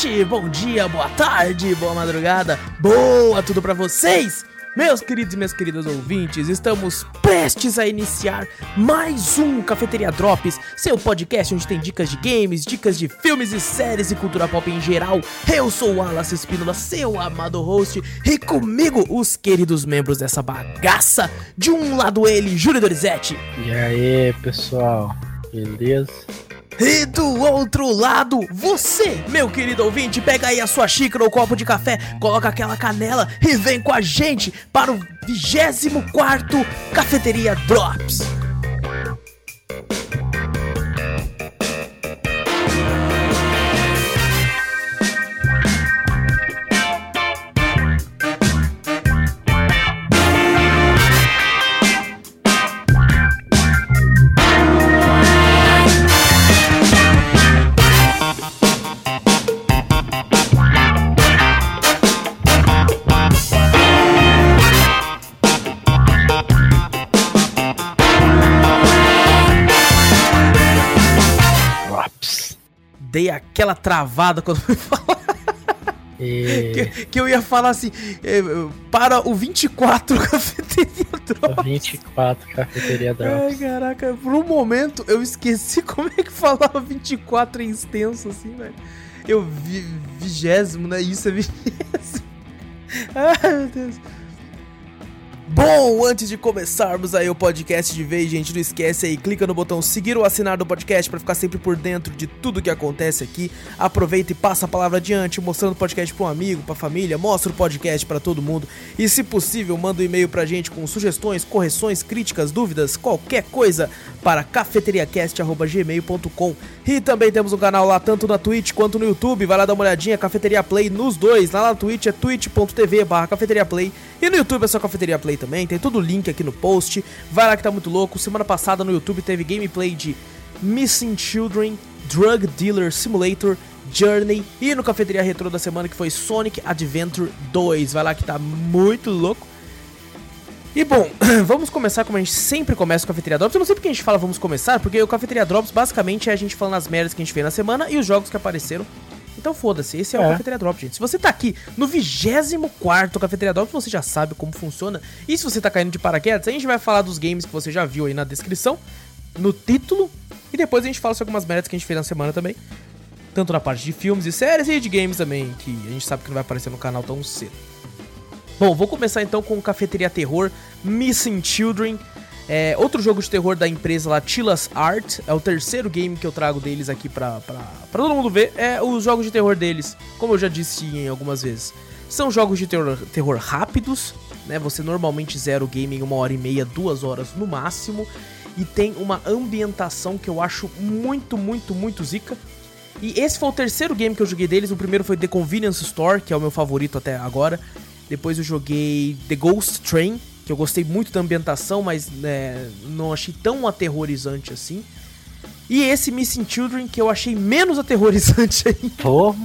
noite, bom dia, boa tarde, boa madrugada, boa tudo pra vocês! Meus queridos e minhas queridas ouvintes, estamos prestes a iniciar mais um Cafeteria Drops, seu podcast onde tem dicas de games, dicas de filmes e séries e cultura pop em geral. Eu sou o Wallace Espínola, seu amado host, e comigo os queridos membros dessa bagaça. De um lado ele, Júlio Dorizete. E aí, pessoal, beleza? E do outro lado, você, meu querido ouvinte, pega aí a sua xícara ou copo de café, coloca aquela canela e vem com a gente para o 24 Cafeteria Drops. Dei aquela travada quando fui falar. E Que, que eu ia falar assim, eh, para o 24 Cafeteria Drops. 24 Cafeteria Ai, Drops. caraca, por um momento eu esqueci como é que falava 24 em extenso, assim, velho. Eu vi vigésimo, né? Isso é vigésimo. Ai, meu Deus. Bom, antes de começarmos aí o podcast de vez, gente, não esquece aí, clica no botão seguir ou assinar do podcast para ficar sempre por dentro de tudo que acontece aqui. Aproveita e passa a palavra adiante, mostrando o podcast para um amigo, para família, mostra o podcast para todo mundo e, se possível, manda um e-mail pra gente com sugestões, correções, críticas, dúvidas, qualquer coisa para cafeteriacast@gmail.com. E também temos um canal lá tanto na Twitch quanto no YouTube, vai lá dar uma olhadinha, Cafeteria Play nos dois. Lá na Twitch é twitch.tv/cafeteria Play e no YouTube é só Cafeteria Play também. Tem todo o link aqui no post. Vai lá que tá muito louco. Semana passada no YouTube teve gameplay de Missing Children, Drug Dealer Simulator, Journey e no Cafeteria Retro da semana que foi Sonic Adventure 2. Vai lá que tá muito louco. E bom, vamos começar como a gente sempre começa o Cafeteria Drops. Eu não sei porque a gente fala vamos começar, porque o Cafeteria Drops basicamente é a gente falando as merdas que a gente fez na semana e os jogos que apareceram. Então foda-se, esse é, o É. Cafeteria Drops, gente. Se você tá aqui no 24 Cafeteria Drops, você já sabe como funciona. E se você tá caindo de paraquedas, a gente vai falar dos games que você já viu aí na descrição, no título, e depois a gente fala sobre algumas merdas que a gente fez na semana também. Tanto na parte de filmes e séries e de games também, que a gente sabe que não vai aparecer no canal tão cedo. Bom, vou começar então com o Cafeteria Terror Missing Children. É, outro jogo de terror da empresa lá, Tilas Art. É o terceiro game que eu trago deles aqui pra, pra, pra todo mundo ver. É os jogos de terror deles, como eu já disse em algumas vezes. São jogos de terror, terror rápidos, né? Você normalmente zera o game em uma hora e meia, duas horas no máximo. E tem uma ambientação que eu acho muito, muito, muito zica. E esse foi o terceiro game que eu joguei deles. O primeiro foi The Convenience Store, que é o meu favorito até agora. Depois eu joguei The Ghost Train, que eu gostei muito da ambientação, mas né, não achei tão aterrorizante assim. E esse Missing Children, que eu achei menos aterrorizante ainda. Porra.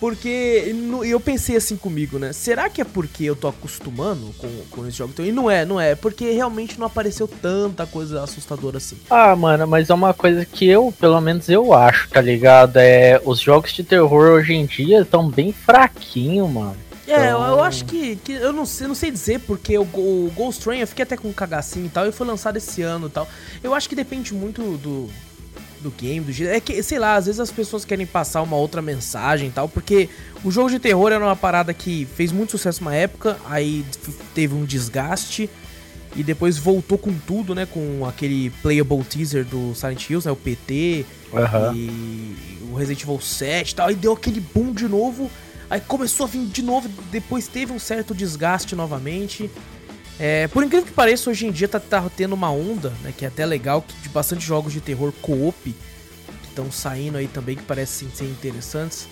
Porque eu pensei assim comigo, né? Será que é porque eu tô acostumando com, com esse jogo? Então, e não é, não é. Porque realmente não apareceu tanta coisa assustadora assim. Ah, mano, mas é uma coisa que eu, pelo menos eu acho, tá ligado? É, os jogos de terror hoje em dia estão bem fraquinho, mano. É, eu, eu Então- acho que, que eu não sei, não sei dizer porque o, o Ghost Train eu fiquei até com um cagacinho e tal, e foi lançado esse ano e tal. Eu acho que depende muito do do game, do jeito. É que, sei lá, às vezes as pessoas querem passar uma outra mensagem e tal, porque o jogo de terror era uma parada que fez muito sucesso uma época, aí teve um desgaste e depois voltou com tudo, né, com aquele playable teaser do Silent Hills, né, o PT, Aham. e o Resident Evil 7 e tal, e deu aquele boom de novo. Aí começou a vir de novo, depois teve um certo desgaste novamente. É, por incrível que pareça, hoje em dia tá, tá tendo uma onda, né, que é até legal, de bastante jogos de terror co-op que estão saindo aí também, que parecem ser interessantes.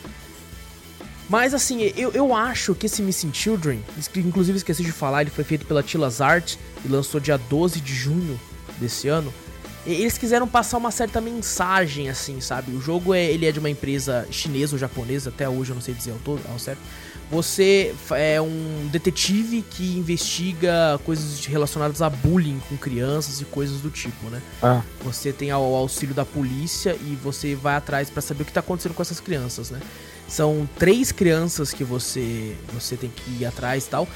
Mas assim, eu, eu acho que esse Missing Children, inclusive esqueci de falar, ele foi feito pela Tilas Art e lançou dia 12 de junho desse ano. Eles quiseram passar uma certa mensagem, assim, sabe? O jogo é, ele é de uma empresa chinesa ou japonesa, até hoje eu não sei dizer ao, todo, ao certo. Você é um detetive que investiga coisas relacionadas a bullying com crianças e coisas do tipo, né? Ah. Você tem o auxílio da polícia e você vai atrás para saber o que tá acontecendo com essas crianças, né? São três crianças que você você tem que ir atrás e tal.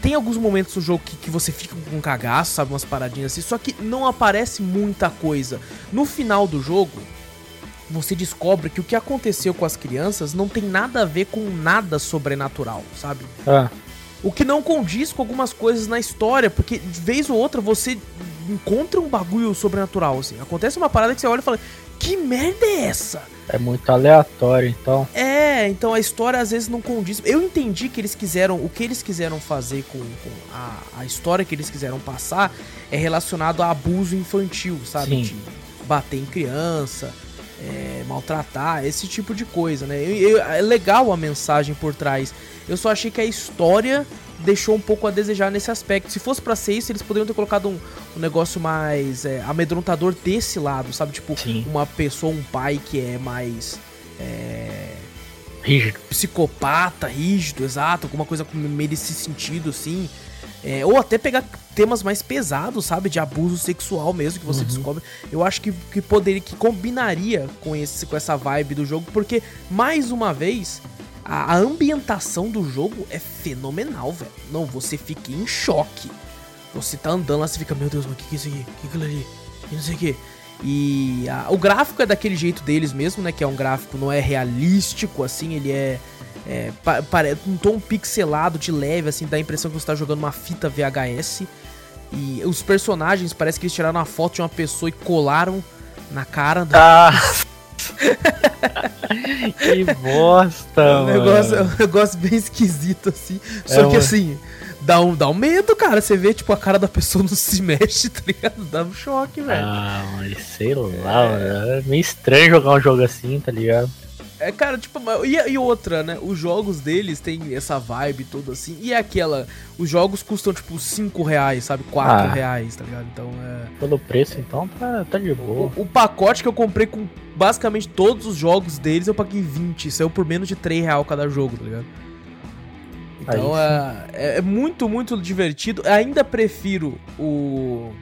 Tem alguns momentos no jogo que, que você fica com um cagaço, sabe? Umas paradinhas assim. Só que não aparece muita coisa. No final do jogo, você descobre que o que aconteceu com as crianças não tem nada a ver com nada sobrenatural, sabe? Ah. O que não condiz com algumas coisas na história, porque de vez ou outra você encontra um bagulho sobrenatural, assim. Acontece uma parada que você olha e fala: Que merda é essa? É muito aleatório, então. É, então a história às vezes não condiz. Eu entendi que eles quiseram. O que eles quiseram fazer com, com a, a, história que eles quiseram passar é relacionado a abuso infantil, sabe? Sim. De bater em criança é, maltratar, esse tipo de coisa, né? Eu, eu, é legal a mensagem por trás. Eu só achei que a história deixou um pouco a desejar nesse aspecto. Se fosse para ser isso, eles poderiam ter colocado um, um negócio mais é, amedrontador desse lado, sabe? Tipo, Sim. uma pessoa, um pai que é mais. É, rígido. Psicopata, rígido, exato. Alguma coisa meio desse sentido, assim. É, ou até pegar temas mais pesados, sabe? De abuso sexual mesmo, que você uhum. descobre. Eu acho que, que poderia, que combinaria com, esse, com essa vibe do jogo, porque, mais uma vez, a, a ambientação do jogo é fenomenal, velho. Não, você fica em choque. Você tá andando lá, você fica, meu Deus, mas o que, que é isso aqui? O que, que é aquilo ali? E não sei o que. E a, o gráfico é daquele jeito deles mesmo, né? Que é um gráfico, não é realístico, assim, ele é é, um tom pixelado de leve, assim, dá a impressão que você tá jogando uma fita VHS. E os personagens, parece que eles tiraram uma foto de uma pessoa e colaram na cara da. Ah. que bosta, é um negócio, é um negócio bem esquisito, assim. Só é que, uma... assim, dá um, dá um medo, cara. Você vê, tipo, a cara da pessoa não se mexe, tá ligado? Dá um choque, velho. Ah, mas sei lá, é... é meio estranho jogar um jogo assim, tá ligado? É, cara, tipo, e, e, outra, né? Os jogos deles têm essa vibe toda assim. E é aquela. Os jogos custam, tipo, 5 reais, sabe? 4 ah, reais, tá ligado? Então é. Pelo preço, então, tá, tá de boa. O, o, pacote que eu comprei com basicamente todos os jogos deles, eu paguei 20. Saiu por menos de 3 reais cada jogo, tá ligado? Então é, é, é muito, muito divertido. Eu ainda prefiro o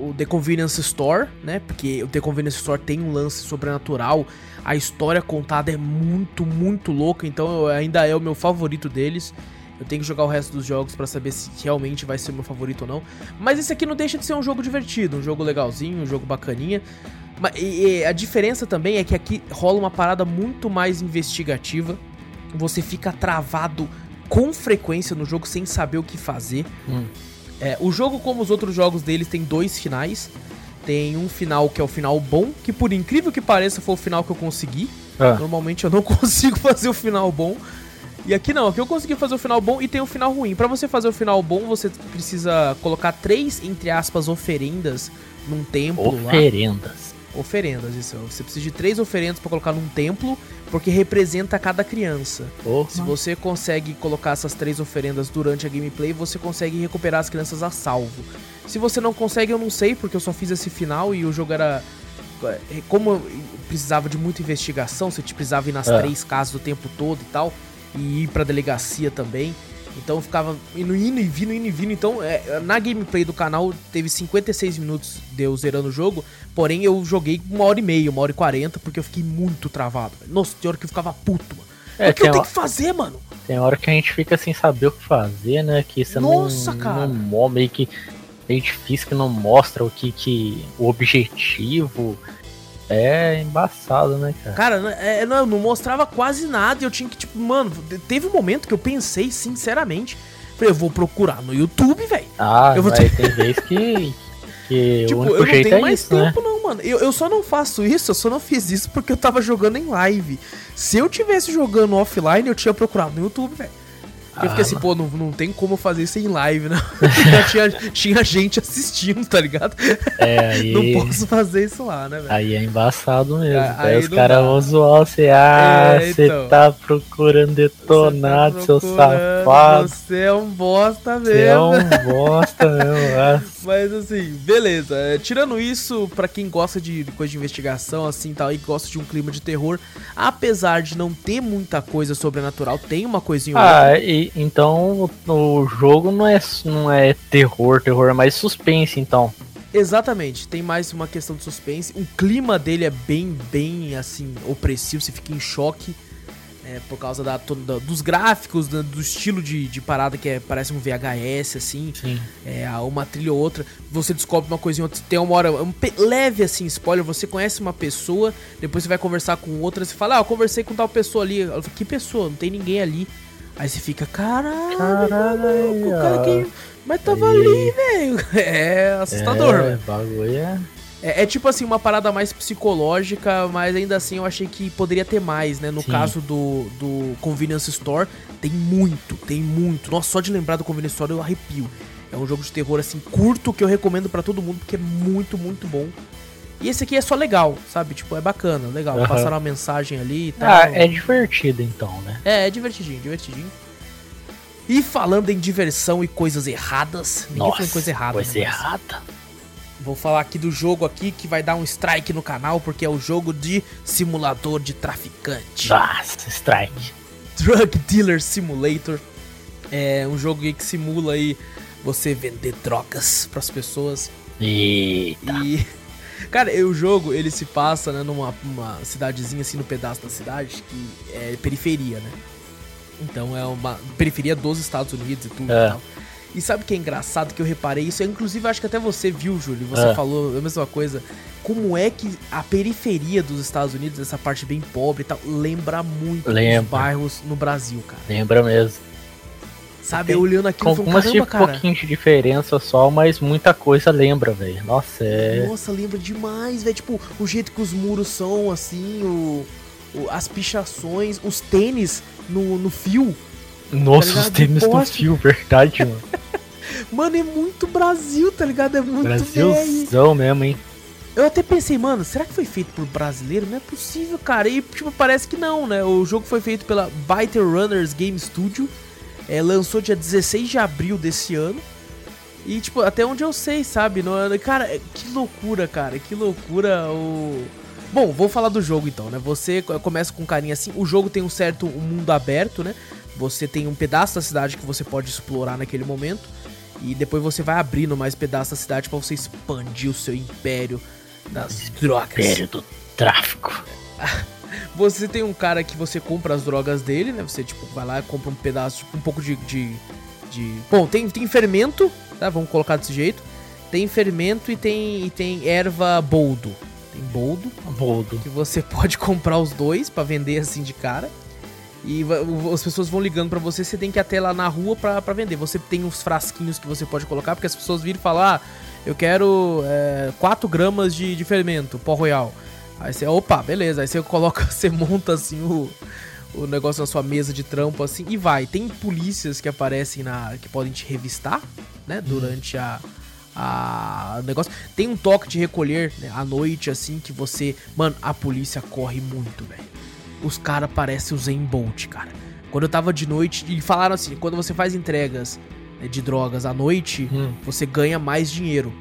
o The Convenience Store, né? Porque o The Convenience Store tem um lance sobrenatural. A história contada é muito, muito louca. Então ainda é o meu favorito deles. Eu tenho que jogar o resto dos jogos para saber se realmente vai ser o meu favorito ou não. Mas esse aqui não deixa de ser um jogo divertido, um jogo legalzinho, um jogo bacaninha. E a diferença também é que aqui rola uma parada muito mais investigativa. Você fica travado com frequência no jogo sem saber o que fazer. Hum. É, o jogo, como os outros jogos deles, tem dois finais. Tem um final que é o final bom, que por incrível que pareça foi o final que eu consegui. Ah. Normalmente eu não consigo fazer o final bom. E aqui não, aqui eu consegui fazer o final bom e tem o final ruim. Para você fazer o final bom, você precisa colocar três, entre aspas, oferendas num templo Oferendas. Lá. Oferendas, isso. Você precisa de três oferendas para colocar num templo porque representa cada criança. Oh, Se você consegue colocar essas três oferendas durante a gameplay, você consegue recuperar as crianças a salvo. Se você não consegue, eu não sei, porque eu só fiz esse final e o jogo era. É, como precisava de muita investigação, você precisava ir nas é. três casas o tempo todo e tal, e ir pra delegacia também. Então eu ficava indo, indo e vindo, indo e vindo. Então, é, na gameplay do canal, teve 56 minutos de eu zerando o jogo. Porém, eu joguei uma hora e meia, uma hora e quarenta, porque eu fiquei muito travado. Nossa, tem hora que eu ficava puto, mano. É, o que eu tenho que fazer, mano? Tem hora que a gente fica sem saber o que fazer, né? Que você Nossa, não, cara. não meio que é difícil que não mostra o que, que o objetivo é embaçado, né, cara? Cara, é, não, não mostrava quase nada e eu tinha que, tipo, mano, teve um momento que eu pensei, sinceramente, falei, eu vou procurar no YouTube, velho. Ah, eu vou ter... tem vez que, que tipo, eu não tenho é mais isso, tempo, né? não, mano. Eu, eu só não faço isso, eu só não fiz isso porque eu tava jogando em live. Se eu tivesse jogando offline, eu tinha procurado no YouTube, velho. Ah, eu fiquei assim, pô, não, não tem como fazer isso em live, né? tinha, tinha gente assistindo, tá ligado? É, aí... Não posso fazer isso lá, né, velho? Aí é embaçado mesmo. É, aí, os caras vão zoar você. Ah, é, você então, tá procurando detonar, tá seu safado. Você é um bosta mesmo. Você é um bosta mesmo. Mas assim, beleza. É, tirando isso, para quem gosta de coisa de investigação, assim tal, e gosta de um clima de terror, apesar de não ter muita coisa sobrenatural, tem uma coisinha. Ah, e, então o jogo não é, não é terror, terror, é mais suspense, então. Exatamente, tem mais uma questão de suspense. O clima dele é bem, bem assim, opressivo, você fica em choque. É, por causa da, da dos gráficos, do, do estilo de, de, parada que é, parece um VHS, assim. Sim. É, uma trilha ou outra. Você descobre uma coisinha outra. Tem uma hora. Um leve assim, spoiler. Você conhece uma pessoa, depois você vai conversar com outra. Você fala, ah, eu conversei com tal pessoa ali. Ela fala, que pessoa? Não tem ninguém ali. Aí você fica, caralho, caralho o cara que. Mas tava ali, velho. É assustador, é, velho. bagulho é. É, é, tipo assim, uma parada mais psicológica, mas ainda assim eu achei que poderia ter mais, né? No Sim. caso do, do Convenience Store, tem muito, tem muito. Nossa, só de lembrar do Convenience Store eu arrepio. É um jogo de terror, assim, curto que eu recomendo para todo mundo, porque é muito, muito bom. E esse aqui é só legal, sabe? Tipo, é bacana, legal. Uhum. Passar uma mensagem ali e tal. Ah, é divertido então, né? É, é divertidinho, divertidinho. E falando em diversão e coisas erradas, ninguém Nossa, falou coisa errada. Coisa né, errada. Vou falar aqui do jogo aqui que vai dar um strike no canal, porque é o jogo de simulador de traficante. Nossa, strike. Drug Dealer Simulator. É um jogo que simula aí você vender drogas para as pessoas. Eita. E cara, o jogo ele se passa né, numa cidadezinha assim no pedaço da cidade que é periferia, né? Então é uma periferia dos Estados Unidos e tudo é. e tal. E sabe o que é engraçado que eu reparei isso? Eu, inclusive, acho que até você viu, Júlio. Você é. falou a mesma coisa. Como é que a periferia dos Estados Unidos, essa parte bem pobre e tal, lembra muito lembra. os bairros no Brasil, cara. Lembra mesmo. Sabe, eu olhando aqui, Com algumas um cara. pouquinho de diferença só, mas muita coisa lembra, velho. Nossa, é. Nossa, lembra demais, velho. Tipo, o jeito que os muros são, assim, o, o as pichações, os tênis no, no fio. Nossa, tá os tênis no fio, verdade, mano. mano, é muito Brasil, tá ligado? É muito Brasilzão mesmo, hein? Eu até pensei, mano, será que foi feito por brasileiro? Não é possível, cara. E, tipo, parece que não, né? O jogo foi feito pela Biter Runners Game Studio. É, lançou dia 16 de abril desse ano. E, tipo, até onde eu sei, sabe? No, cara, é, que loucura, cara. Que loucura o. Bom, vou falar do jogo então, né? Você começa com carinha assim. O jogo tem um certo um mundo aberto, né? Você tem um pedaço da cidade que você pode explorar naquele momento. E depois você vai abrindo mais pedaços da cidade para você expandir o seu império das drogas. Império do tráfico. Você tem um cara que você compra as drogas dele, né? Você, tipo, vai lá e compra um pedaço, tipo, um pouco de. de, de... Bom, tem, tem fermento, tá? Vamos colocar desse jeito. Tem fermento e tem, e tem erva boldo. Tem boldo. Boldo. Que você pode comprar os dois para vender assim de cara. E as pessoas vão ligando para você, você tem que ir até lá na rua pra, vender. Você tem uns frasquinhos que você pode colocar, porque as pessoas viram falar, ah, eu quero é, 4 gramas de, de fermento, pó royal. Aí você, opa, beleza. Aí você coloca, você monta assim o, o negócio na sua mesa de trampo assim e vai. Tem polícias que aparecem na. que podem te revistar, né? Uhum. Durante a. A negócio. Tem um toque de recolher né, à noite, assim, que você. Mano, a polícia corre muito, velho os caras parecem o Zen Bolt, cara. Quando eu tava de noite, e falaram assim, quando você faz entregas né, de drogas à noite, hum. você ganha mais dinheiro.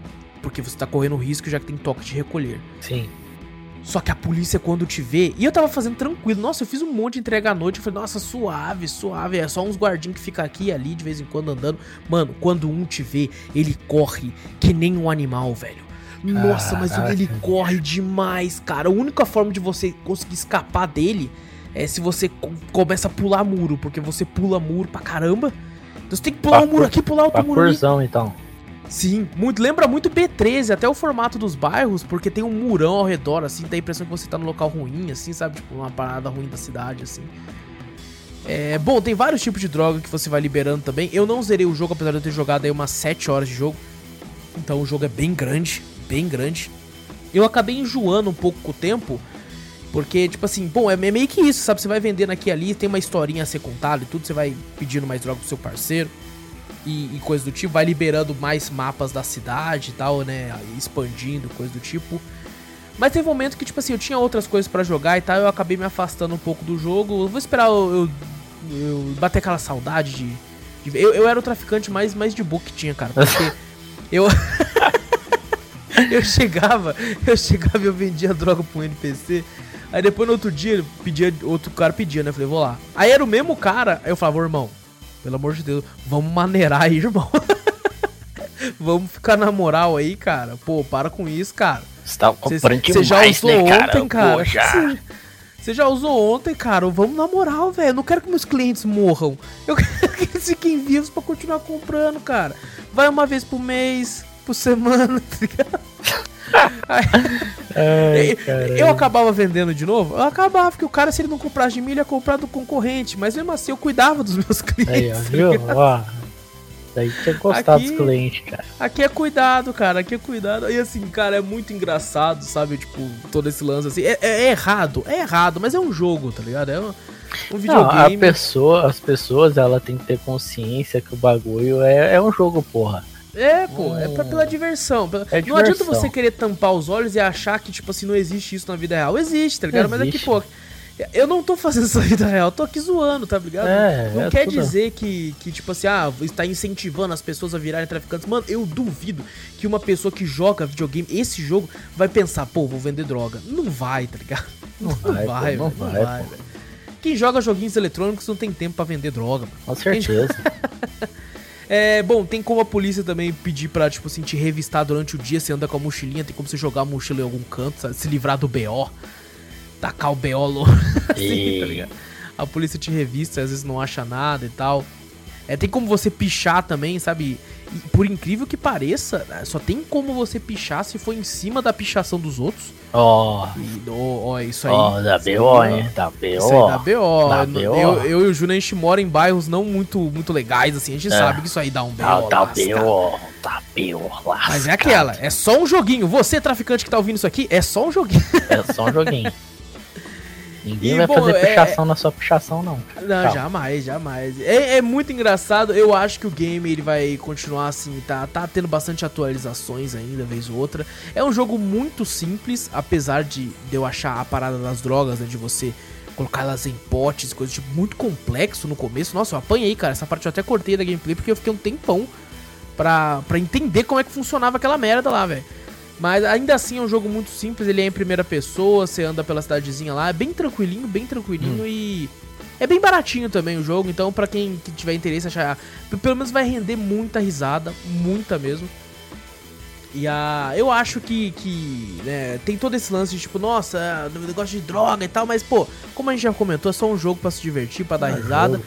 Porque você tá correndo risco já que tem toque de recolher. Sim. Só que a polícia, quando te vê. E eu tava fazendo tranquilo. Nossa, eu fiz um monte de entrega à noite. Eu falei, nossa, suave, suave. É só uns guardinhos que fica aqui e ali de vez em quando andando. Mano, quando um te vê, ele corre que nem um animal, velho. Nossa, mas ele corre demais, cara. A única forma de você conseguir escapar dele é se você começa a pular muro, porque você pula muro pra caramba. Então você tem que pular um muro aqui, pular outro muro ali. então. Sim, muito, lembra muito B13, até o formato dos bairros, porque tem um murão ao redor, assim, dá a impressão que você tá num local ruim, assim, sabe? Tipo, uma parada ruim da cidade, assim. É, bom, tem vários tipos de droga que você vai liberando também. Eu não zerei o jogo, apesar de eu ter jogado aí umas 7 horas de jogo. Então o jogo é bem grande bem grande. Eu acabei enjoando um pouco com o tempo. Porque, tipo assim, bom, é meio que isso, sabe? Você vai vendendo aqui ali, tem uma historinha a ser contada e tudo, você vai pedindo mais droga pro seu parceiro e, e coisa do tipo, vai liberando mais mapas da cidade e tal, né? Expandindo, coisa do tipo. Mas teve um momento que, tipo assim, eu tinha outras coisas para jogar e tal, eu acabei me afastando um pouco do jogo. Eu vou esperar eu, eu, eu bater aquela saudade de. de eu, eu era o traficante mais, mais de book que tinha, cara. Porque eu. eu chegava, eu chegava e eu vendia droga pro NPC. Aí depois no outro dia, pedia, outro cara pedia, né? Eu falei, vou lá. Aí era o mesmo cara, aí eu falava, irmão, pelo amor de Deus, vamos maneirar aí, irmão. vamos ficar na moral aí, cara. Pô, para com isso, cara. Você Você já usou né, ontem, cara? Você já usou ontem, cara. Vamos na moral, velho. Não quero que meus clientes morram. Eu quero que eles fiquem vivos pra continuar comprando, cara. Vai uma vez por mês, por semana, tá ligado? Ai, eu acabava vendendo de novo? Eu acabava, porque o cara, se ele não comprasse de mim, ele ia comprar do concorrente. Mas mesmo assim, eu cuidava dos meus clientes. Aí, ó, viu? Ó, daí tinha gostado aqui, dos clientes, cara. Aqui é cuidado, cara. Aqui é cuidado. E assim, cara, é muito engraçado, sabe? Tipo, todo esse lance assim. É, é, é errado, é errado, mas é um jogo, tá ligado? É um, um videogame. Não, a pessoa, as pessoas, ela tem que ter consciência que o bagulho é, é um jogo, porra. É, pô, é pra, pela diversão. Pela... É não adianta você querer tampar os olhos e achar que, tipo assim, não existe isso na vida real. Existe, tá ligado? Existe. Mas é que, pô, eu não tô fazendo isso na vida real, eu tô aqui zoando, tá ligado? É, não é quer tudo. dizer que, que, tipo assim, ah, está incentivando as pessoas a virarem traficantes. Mano, eu duvido que uma pessoa que joga videogame, esse jogo, vai pensar, pô, vou vender droga. Não vai, tá ligado? Não, não vai, vai, pô, não, vai, não vai, Quem joga joguinhos eletrônicos não tem tempo para vender droga. Mano. Com certeza. É, bom, tem como a polícia também pedir pra, tipo assim, te revistar durante o dia, você anda com a mochilinha, tem como você jogar a mochila em algum canto, sabe? se livrar do BO, tacar o BO louco, assim, tá ligado? A polícia te revista, às vezes não acha nada e tal. É, tem como você pichar também, sabe? Por incrível que pareça, né, só tem como você pichar se for em cima da pichação dos outros. Ó. Oh. Ó, oh, isso aí. Ó, oh, da BO, hein? Da BO. Isso aí da BO. Da BO. Eu, eu, e o Júnior, a gente mora em bairros não muito, muito legais, assim. A gente é. sabe que isso aí dá um BO. Ah, da BO. Da BO. Mas é aquela, é só um joguinho. Você, traficante que tá ouvindo isso aqui, é só um joguinho. É só um joguinho. Ninguém e, vai bom, fazer é, pichação é... na sua pichação, não. Não, jamais, jamais. É, é, muito engraçado. Eu acho que o game ele vai continuar assim, tá, tá tendo bastante atualizações ainda, vez ou outra. É um jogo muito simples, apesar de, de eu achar a parada das drogas, né? De você colocar elas em potes, coisas tipo, muito complexo no começo. Nossa, eu apanhei, cara. Essa parte eu até cortei da gameplay porque eu fiquei um tempão pra, pra entender como é que funcionava aquela merda lá, velho. Mas ainda assim é um jogo muito simples, ele é em primeira pessoa, você anda pela cidadezinha lá, é bem tranquilinho, bem tranquilinho hum. e é bem baratinho também o jogo, então para quem que tiver interesse achar, pelo menos vai render muita risada, muita mesmo. E a eu acho que que né, tem todo esse lance de tipo, nossa, negócio de droga e tal, mas pô, como a gente já comentou, é só um jogo para se divertir, para dar é risada. Jogo.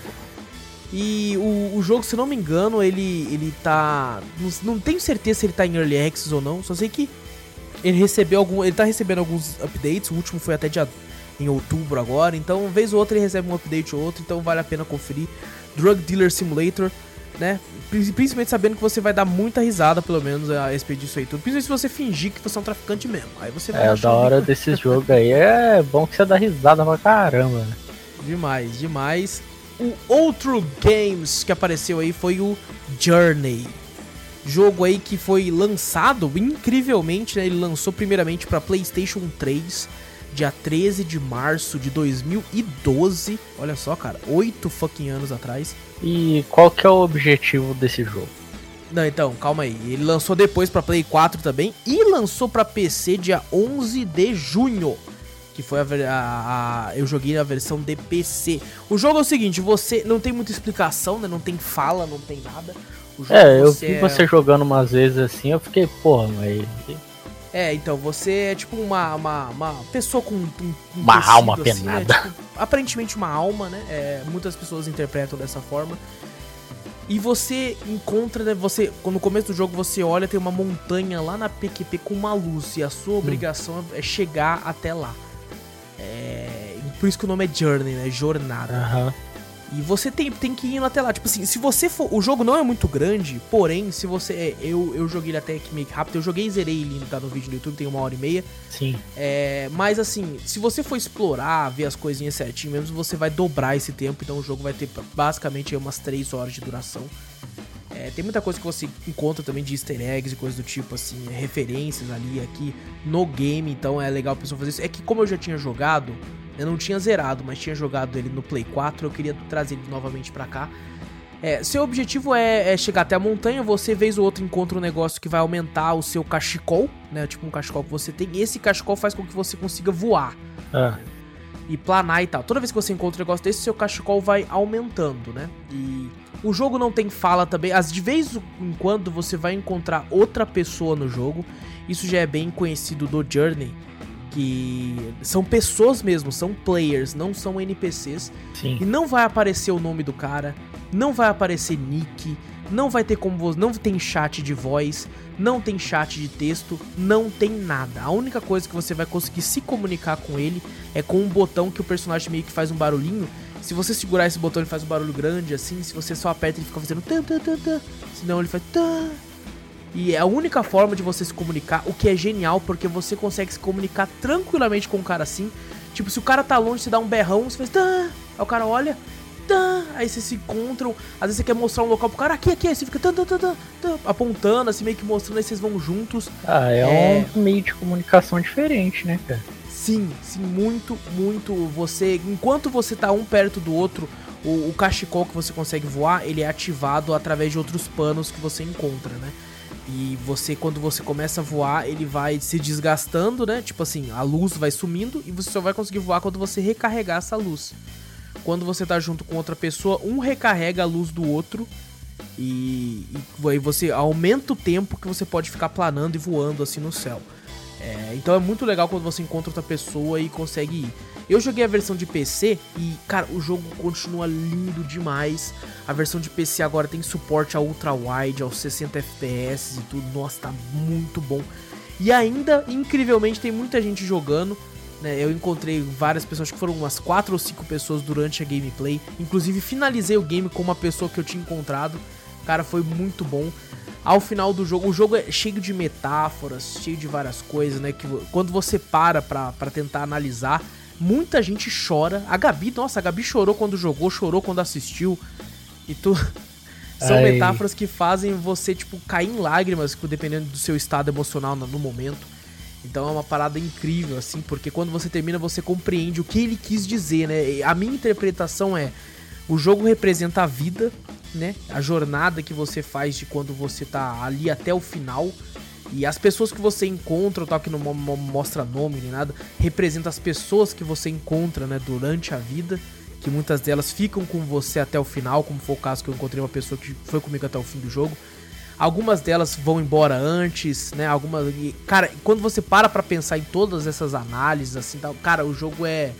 E o, o, jogo, se não me engano, ele, ele tá. Não, não tenho certeza se ele tá em Early Access ou não. Só sei que ele recebeu algum. Ele tá recebendo alguns updates. O último foi até dia em outubro agora. Então, vez ou outra ele recebe um update ou outro. Então vale a pena conferir. Drug Dealer Simulator, né? Principalmente sabendo que você vai dar muita risada, pelo menos, a respeito disso aí tudo. Principalmente se você fingir que você é um traficante mesmo. Aí você vai É, da hora desse jogo aí é bom que você dá risada pra caramba, né? Demais, demais. O outro games que apareceu aí foi o Journey. Jogo aí que foi lançado incrivelmente, né? Ele lançou primeiramente para PlayStation 3, dia 13 de março de 2012. Olha só, cara, oito fucking anos atrás. E qual que é o objetivo desse jogo? Não, então, calma aí. Ele lançou depois para Play 4 também e lançou para PC dia 11 de junho que foi a, a, a, eu joguei na versão de PC. O jogo é o seguinte, você não tem muita explicação, né? Não tem fala, não tem nada é, eu vi é... você jogando umas vezes assim, eu fiquei, porra, mas. É, então, você é tipo uma, uma, uma pessoa com um, um Uma tecido, alma assim, penada. É, tipo, aparentemente uma alma, né? É, muitas pessoas interpretam dessa forma. E você encontra, né? Você, no começo do jogo, você olha, tem uma montanha lá na PQP com uma luz. E a sua hum. obrigação é chegar até lá. É, por isso que o nome é Journey, né? Jornada. Uhum. E você tem, tem que ir até lá. Tipo assim, se você for. O jogo não é muito grande, porém, se você. É, eu, eu joguei ele até que meio que rápido. Eu joguei e zerei ele, tá no vídeo do YouTube, tem uma hora e meia. Sim. É, mas assim, se você for explorar, ver as coisinhas certinho mesmo, você vai dobrar esse tempo. Então o jogo vai ter basicamente umas 3 horas de duração. É, tem muita coisa que você encontra também de easter eggs e coisas do tipo, assim, referências ali, aqui no game, então é legal a pessoa fazer isso. É que como eu já tinha jogado, eu não tinha zerado, mas tinha jogado ele no Play 4, eu queria trazer ele novamente pra cá. É, seu objetivo é, é, chegar até a montanha, você vez ou outro encontra um negócio que vai aumentar o seu cachecol, né? Tipo um cachecol que você tem. E esse cachecol faz com que você consiga voar. Ah. E planar e tal. Toda vez que você encontra um negócio desse, seu cachecol vai aumentando, né? E o jogo não tem fala também. As de vez em quando você vai encontrar outra pessoa no jogo. Isso já é bem conhecido do Journey que são pessoas mesmo, são players, não são NPCs. Sim. E não vai aparecer o nome do cara, não vai aparecer nick, não vai ter como não tem chat de voz, não tem chat de texto, não tem nada. A única coisa que você vai conseguir se comunicar com ele é com um botão que o personagem meio que faz um barulhinho. Se você segurar esse botão ele faz um barulho grande assim, se você só aperta ele fica fazendo tan tan tan tan, senão ele faz tan e é a única forma de você se comunicar, o que é genial, porque você consegue se comunicar tranquilamente com o cara assim. Tipo, se o cara tá longe, você dá um berrão, você faz. Tã! Aí o cara olha, tã! aí vocês se encontram. Às vezes você quer mostrar um local pro cara, aqui, aqui, aí você fica tã, tã, tã, tã, tã, apontando, assim, meio que mostrando, aí vocês vão juntos. Ah, é, é, um meio de comunicação diferente, né, cara? Sim, sim, muito, muito. Você, enquanto você tá um perto do outro, o, o cachecol que você consegue voar, ele é ativado através de outros panos que você encontra, né? E você, quando você começa a voar, ele vai se desgastando, né? Tipo assim, a luz vai sumindo e você só vai conseguir voar quando você recarregar essa luz. Quando você tá junto com outra pessoa, um recarrega a luz do outro e, e aí você aumenta o tempo que você pode ficar planando e voando assim no céu. É, então é muito legal quando você encontra outra pessoa e consegue ir. Eu joguei a versão de PC e, cara, o jogo continua lindo demais. A versão de PC agora tem suporte a ultra wide, aos 60 FPS e tudo. Nossa, tá muito bom. E ainda, incrivelmente, tem muita gente jogando. Né? Eu encontrei várias pessoas, acho que foram umas 4 ou 5 pessoas durante a gameplay. Inclusive, finalizei o game com uma pessoa que eu tinha encontrado. Cara, foi muito bom. Ao final do jogo, o jogo é cheio de metáforas, cheio de várias coisas, né? Que quando você para pra, pra tentar analisar, Muita gente chora. A Gabi, nossa, a Gabi chorou quando jogou, chorou quando assistiu. E tu. São Ai. metáforas que fazem você, tipo, cair em lágrimas, dependendo do seu estado emocional no momento. Então é uma parada incrível, assim, porque quando você termina, você compreende o que ele quis dizer, né? A minha interpretação é: o jogo representa a vida, né? A jornada que você faz de quando você tá ali até o final. E as pessoas que você encontra, tal, que não mostra nome nem nada, representa as pessoas que você encontra, né, durante a vida. Que muitas delas ficam com você até o final, como foi o caso que eu encontrei uma pessoa que foi comigo até o fim do jogo. Algumas delas vão embora antes, né? Algumas. Cara, quando você para pra pensar em todas essas análises, assim, tal, cara, o jogo é.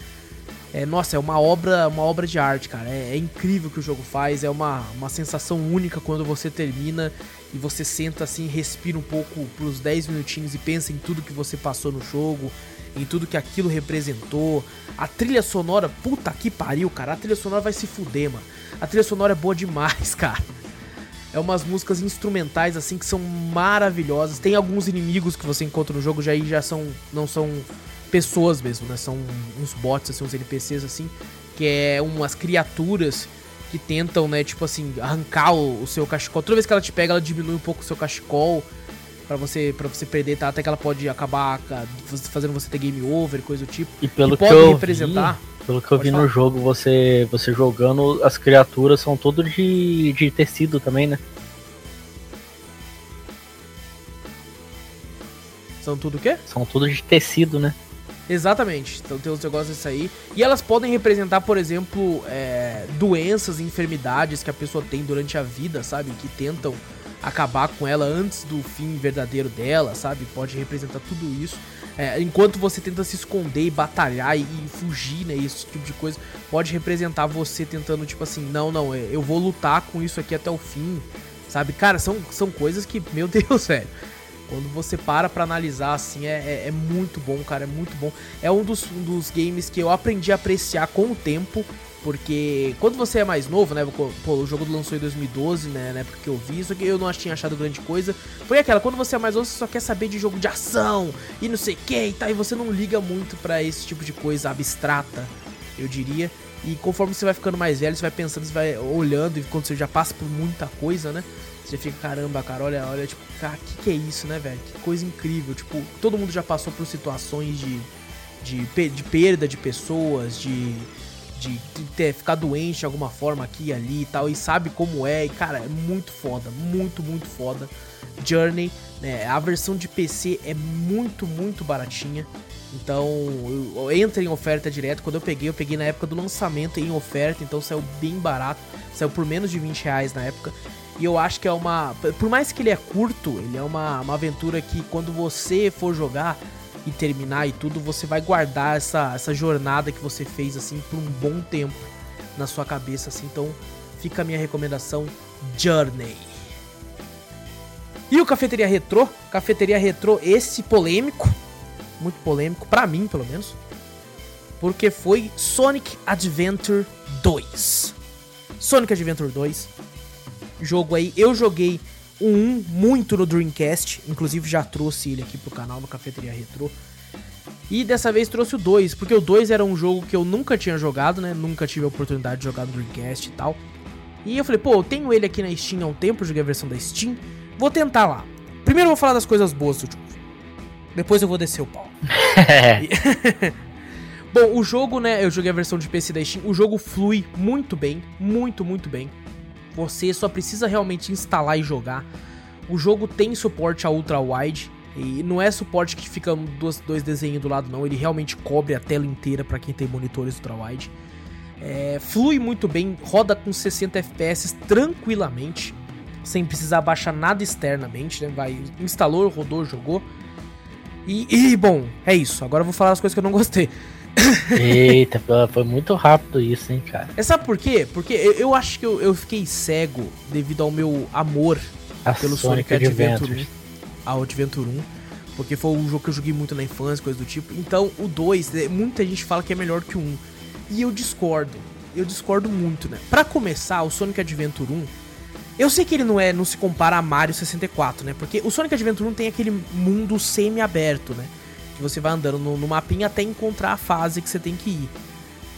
É, nossa, é uma obra, uma obra de arte, cara. É, é incrível o que o jogo faz, é uma, uma sensação única quando você termina e você senta assim, respira um pouco pros 10 minutinhos e pensa em tudo que você passou no jogo, em tudo que aquilo representou. A trilha sonora, puta que pariu, cara. A trilha sonora vai se fuder, mano. A trilha sonora é boa demais, cara. É umas músicas instrumentais assim que são maravilhosas. Tem alguns inimigos que você encontra no jogo já já são não são pessoas mesmo, né? São uns bots assim, uns NPCs assim, que é umas criaturas que tentam, né, tipo assim, arrancar o, o, seu cachecol. Toda vez que ela te pega, ela diminui um pouco o seu cachecol para você para você perder, tá? Até que ela pode acabar fazendo você ter game over, coisa do tipo. E pelo que, que eu representar. Vi, pelo que eu vi falar. no jogo, você você jogando, as criaturas são todas de, de tecido também, né? São tudo o quê? São tudo de tecido, né? Exatamente. Então tem os negócios desse aí. E elas podem representar, por exemplo, é, doenças enfermidades que a pessoa tem durante a vida, sabe? Que tentam acabar com ela antes do fim verdadeiro dela, sabe? Pode representar tudo isso. É, enquanto você tenta se esconder e batalhar e, e, fugir, né? Esse tipo de coisa, pode representar você tentando, tipo assim, não, não, é, eu vou lutar com isso aqui até o fim, sabe? Cara, são, são coisas que, meu Deus, velho. Quando você para pra analisar, assim, é, é, é, muito bom, cara, é muito bom. É um dos, um dos games que eu aprendi a apreciar com o tempo Porque quando você é mais novo, né? Pô, o jogo lançou em 2012, né? Na época que eu vi, isso que eu não tinha achado grande coisa. Foi aquela, quando você é mais novo, você só quer saber de jogo de ação e não sei o que e tal. E você não liga muito para esse tipo de coisa abstrata, eu diria. E conforme você vai ficando mais velho, você vai pensando, você vai olhando, e quando você já passa por muita coisa, né? Você fica, caramba, cara, olha, olha, tipo, cara, que que é isso, né, velho? Que coisa incrível. Tipo, todo mundo já passou por situações de, de, de perda de pessoas, de de, ter, ficar doente de alguma forma aqui e ali e tal, e sabe como é, e cara, é muito foda, muito, muito foda. Journey, né, a versão de PC é muito, muito baratinha, então entra em oferta direto. Quando eu peguei, eu peguei na época do lançamento em oferta, então saiu bem barato, saiu por menos de 20 reais na época. E eu acho que é uma. Por mais que ele é curto, ele é uma, uma aventura que quando você for jogar, e terminar e tudo, você vai guardar essa, essa jornada que você fez assim por um bom tempo na sua cabeça assim. Então, fica a minha recomendação Journey. E o Cafeteria Retro, Cafeteria Retro esse polêmico, muito polêmico para mim, pelo menos, porque foi Sonic Adventure 2. Sonic Adventure 2. Jogo aí, eu joguei o 1 muito no Dreamcast, inclusive já trouxe ele aqui pro canal no Cafeteria Retro. E dessa vez trouxe o 2, porque o 2 era um jogo que eu nunca tinha jogado, né? Nunca tive a oportunidade de jogar no Dreamcast e tal. E eu falei, pô, eu tenho ele aqui na Steam há um tempo, joguei a versão da Steam, vou tentar lá. Primeiro eu vou falar das coisas boas do jogo. Depois eu vou descer o pau. Bom, o jogo, né? Eu joguei a versão de PC da Steam. O jogo flui muito bem, muito, muito bem. Você só precisa realmente instalar e jogar. O jogo tem suporte a ultra wide e não é suporte que fica dois, dois desenhos do lado não, ele realmente cobre a tela inteira para quem tem monitores ultra wide. É, flui muito bem, roda com 60 FPS tranquilamente, sem precisar baixar nada externamente, né? Vai, instalou, rodou, jogou. E, e, bom, é isso. Agora eu vou falar as coisas que eu não gostei. Eita, foi muito rápido isso, hein, cara. É, sabe por quê? Porque eu, eu acho que eu, eu, fiquei cego devido ao meu amor A pelo Sonic, Sonic Adventure 1. Ao Adventure 1. Porque foi um jogo que eu joguei muito na infância, coisa do tipo. Então, o 2, é, muita gente fala que é melhor que o 1. E eu discordo. Eu discordo muito, né? Pra começar, o Sonic Adventure 1. Eu sei que ele não é, não se compara a Mario 64, né? Porque o Sonic Adventure 1 tem aquele mundo semi-aberto, né? Que você vai andando no, no mapinha até encontrar a fase que você tem que ir.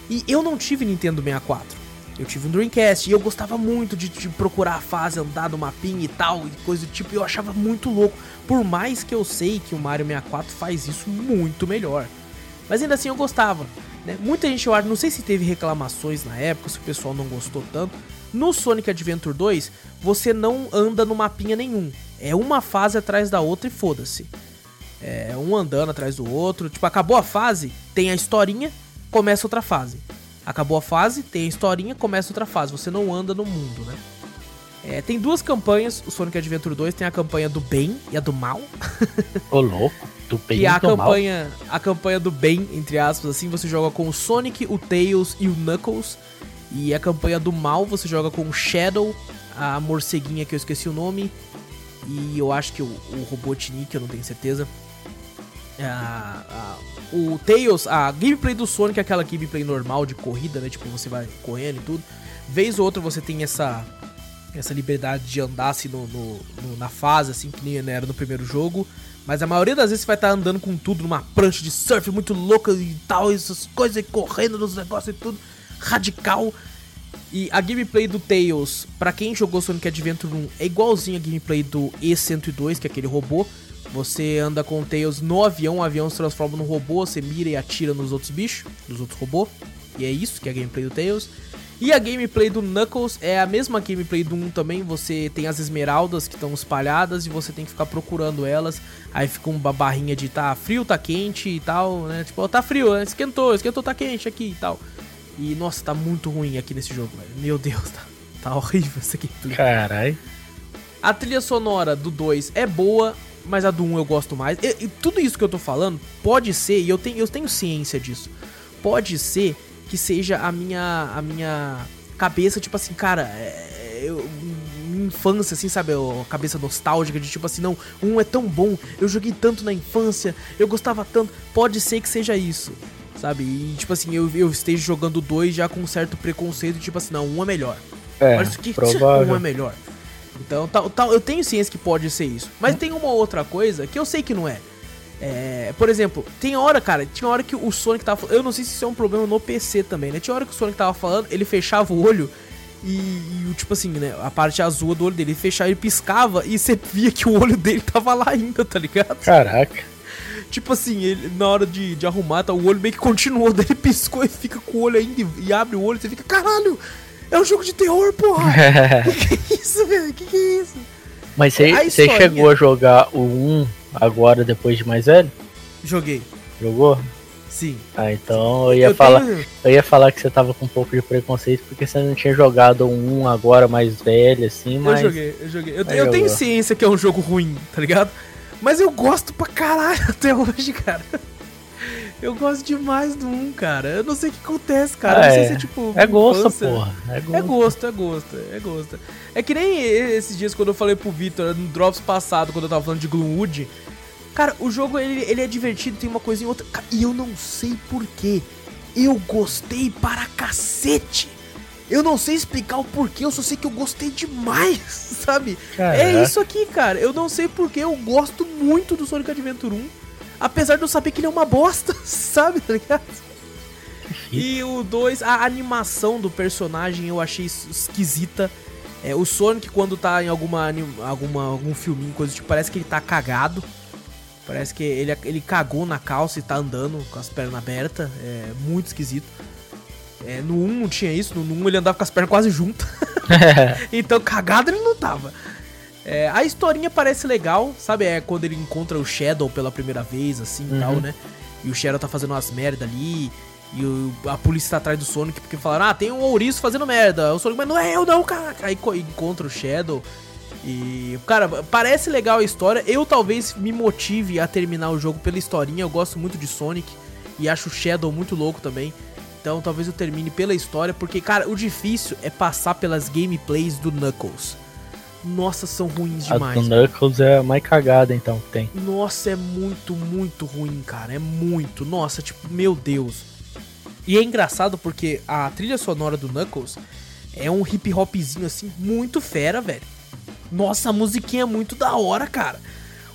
E eu não tive Nintendo 64. Eu tive um Dreamcast e eu gostava muito de, de, procurar a fase, andar no mapinha e tal, e coisa do tipo, eu achava muito louco. Por mais que eu sei que o Mario 64 faz isso muito melhor. Mas ainda assim eu gostava. Né? Muita gente, eu acho, não sei se teve reclamações na época, se o pessoal não gostou tanto. No Sonic Adventure 2, você não anda no mapinha nenhum. É uma fase atrás da outra e foda-se. É, um andando atrás do outro. Tipo, acabou a fase, tem a historinha, começa outra fase. Acabou a fase, tem a historinha, começa outra fase. Você não anda no mundo, né? É, tem duas campanhas, o Sonic Adventure 2 tem a campanha do bem e a do mal. Ô louco, do bem e, a campanha, mal. a campanha do bem, entre aspas, assim, você joga com o Sonic, o Tails e o Knuckles. E a campanha do mal você joga com o Shadow, a morceguinha que eu esqueci o nome. E eu acho que o, o Robotnik, eu não tenho certeza. A, a, o Tails, a gameplay do Sonic é aquela gameplay normal de corrida, né? Tipo, você vai correndo e tudo. Vez ou outra você tem essa essa liberdade de andar assim no, no, no, na fase, assim, que nem era no primeiro jogo. Mas a maioria das vezes você vai estar tá andando com tudo numa prancha de surf muito louca e tal, essas coisas, e correndo nos negócios e tudo. Radical. E a gameplay do Tails, para quem jogou Sonic Adventure 1, é igualzinho a gameplay do E102, que é aquele robô. Você anda com o Tails no avião, o avião se transforma num robô, você mira e atira nos outros bichos, nos outros robôs. E é isso que é a gameplay do Tails. E a gameplay do Knuckles é a mesma gameplay do 1 também. Você tem as esmeraldas que estão espalhadas e você tem que ficar procurando elas. Aí fica uma barrinha de tá frio, tá quente e tal, né? Tipo, tá frio, né? esquentou, esquentou, tá quente aqui e tal. E nossa, tá muito ruim aqui nesse jogo, velho. Meu Deus, tá, tá horrível essa gameplay. Carai. A trilha sonora do 2 é boa, mas a do 1 eu gosto mais. E, e, tudo isso que eu tô falando pode ser, e eu tenho, eu tenho ciência disso, pode ser que seja a minha, a minha cabeça, tipo assim, cara, é, eu, minha infância, assim, sabe? A cabeça nostálgica de tipo assim, não, um é tão bom, eu joguei tanto na infância, eu gostava tanto. Pode ser que seja isso. sabe? E, tipo assim, eu, eu esteja jogando dois já com um certo preconceito, tipo assim, não, um é melhor. É, Mas o que provável. um é melhor. Então, tal, tal, eu tenho ciência que pode ser isso. Mas hum. tem uma outra coisa que eu sei que não é. É, por exemplo, tem hora, cara, tinha hora que o Sonic tava Eu não sei se isso é um problema no PC também, né? Tinha hora que o Sonic tava falando, ele fechava o olho e, e tipo assim, né? A parte azul do olho dele, ele fechava e piscava e você via que o olho dele tava lá ainda, tá ligado? Caraca. Tipo assim, ele, na hora de, de arrumar, tá, o olho meio que continuou, daí ele piscou e fica com o olho ainda e, e abre o olho você fica, caralho, é um jogo de terror, porra! que, que é isso, velho? Que que é isso? Mas você chegou a jogar o 1 agora, depois de mais velho? Joguei. Jogou? Sim. Ah, então eu ia eu falar. Tenho... Eu ia falar que você tava com um pouco de preconceito porque você não tinha jogado um agora mais velho, assim, mas. Eu joguei, eu joguei. Eu, eu tenho ciência que é um jogo ruim, tá ligado? Mas eu gosto pra caralho até hoje, cara. Eu gosto demais do 1, cara. Eu não sei o que acontece, cara. Ah, não sei é. se é tipo. É gosto, porra. É gosto. é gosto, é gosto, é gosto. É que nem esses dias quando eu falei pro Victor, no Drops passado, quando eu tava falando de Gloomwood. Cara, o jogo ele, ele é divertido, tem uma coisinha outra. E eu não sei porquê. Eu gostei para cacete. Eu não sei explicar o porquê, eu só sei que eu gostei demais, sabe? Caraca. É isso aqui, cara. Eu não sei porquê, eu gosto muito do Sonic Adventure 1. Apesar de eu saber que ele é uma bosta, sabe, tá ligado? E o 2, a animação do personagem eu achei esquisita. É, o Sonic, quando tá em alguma, alguma, algum filminho, coisa tipo, parece que ele tá cagado. Parece que ele, ele cagou na calça e tá andando com as pernas abertas. É muito esquisito. É, no 1 não tinha isso, no 1 ele andava com as pernas quase juntas. então cagado ele não tava. É, a historinha parece legal, sabe? É quando ele encontra o Shadow pela primeira vez, assim e uhum. tal, né? E o Shadow tá fazendo umas merda ali. E o, a polícia tá atrás do Sonic porque falaram: Ah, tem um ouriço fazendo merda. O Sonic, mas não é eu não, cara. Aí encontra o Shadow. E, cara, parece legal a história. Eu talvez me motive a terminar o jogo pela historinha. Eu gosto muito de Sonic. E acho o Shadow muito louco também. Então talvez eu termine pela história. Porque, cara, o difícil é passar pelas gameplays do Knuckles. Nossa, são ruins demais. A do Knuckles é a mais cagada, então, que tem. Nossa, é muito, muito ruim, cara. É muito. Nossa, tipo, meu Deus. E é engraçado porque a trilha sonora do Knuckles é um hip hopzinho assim, muito fera, velho. Nossa, a musiquinha é muito da hora, cara.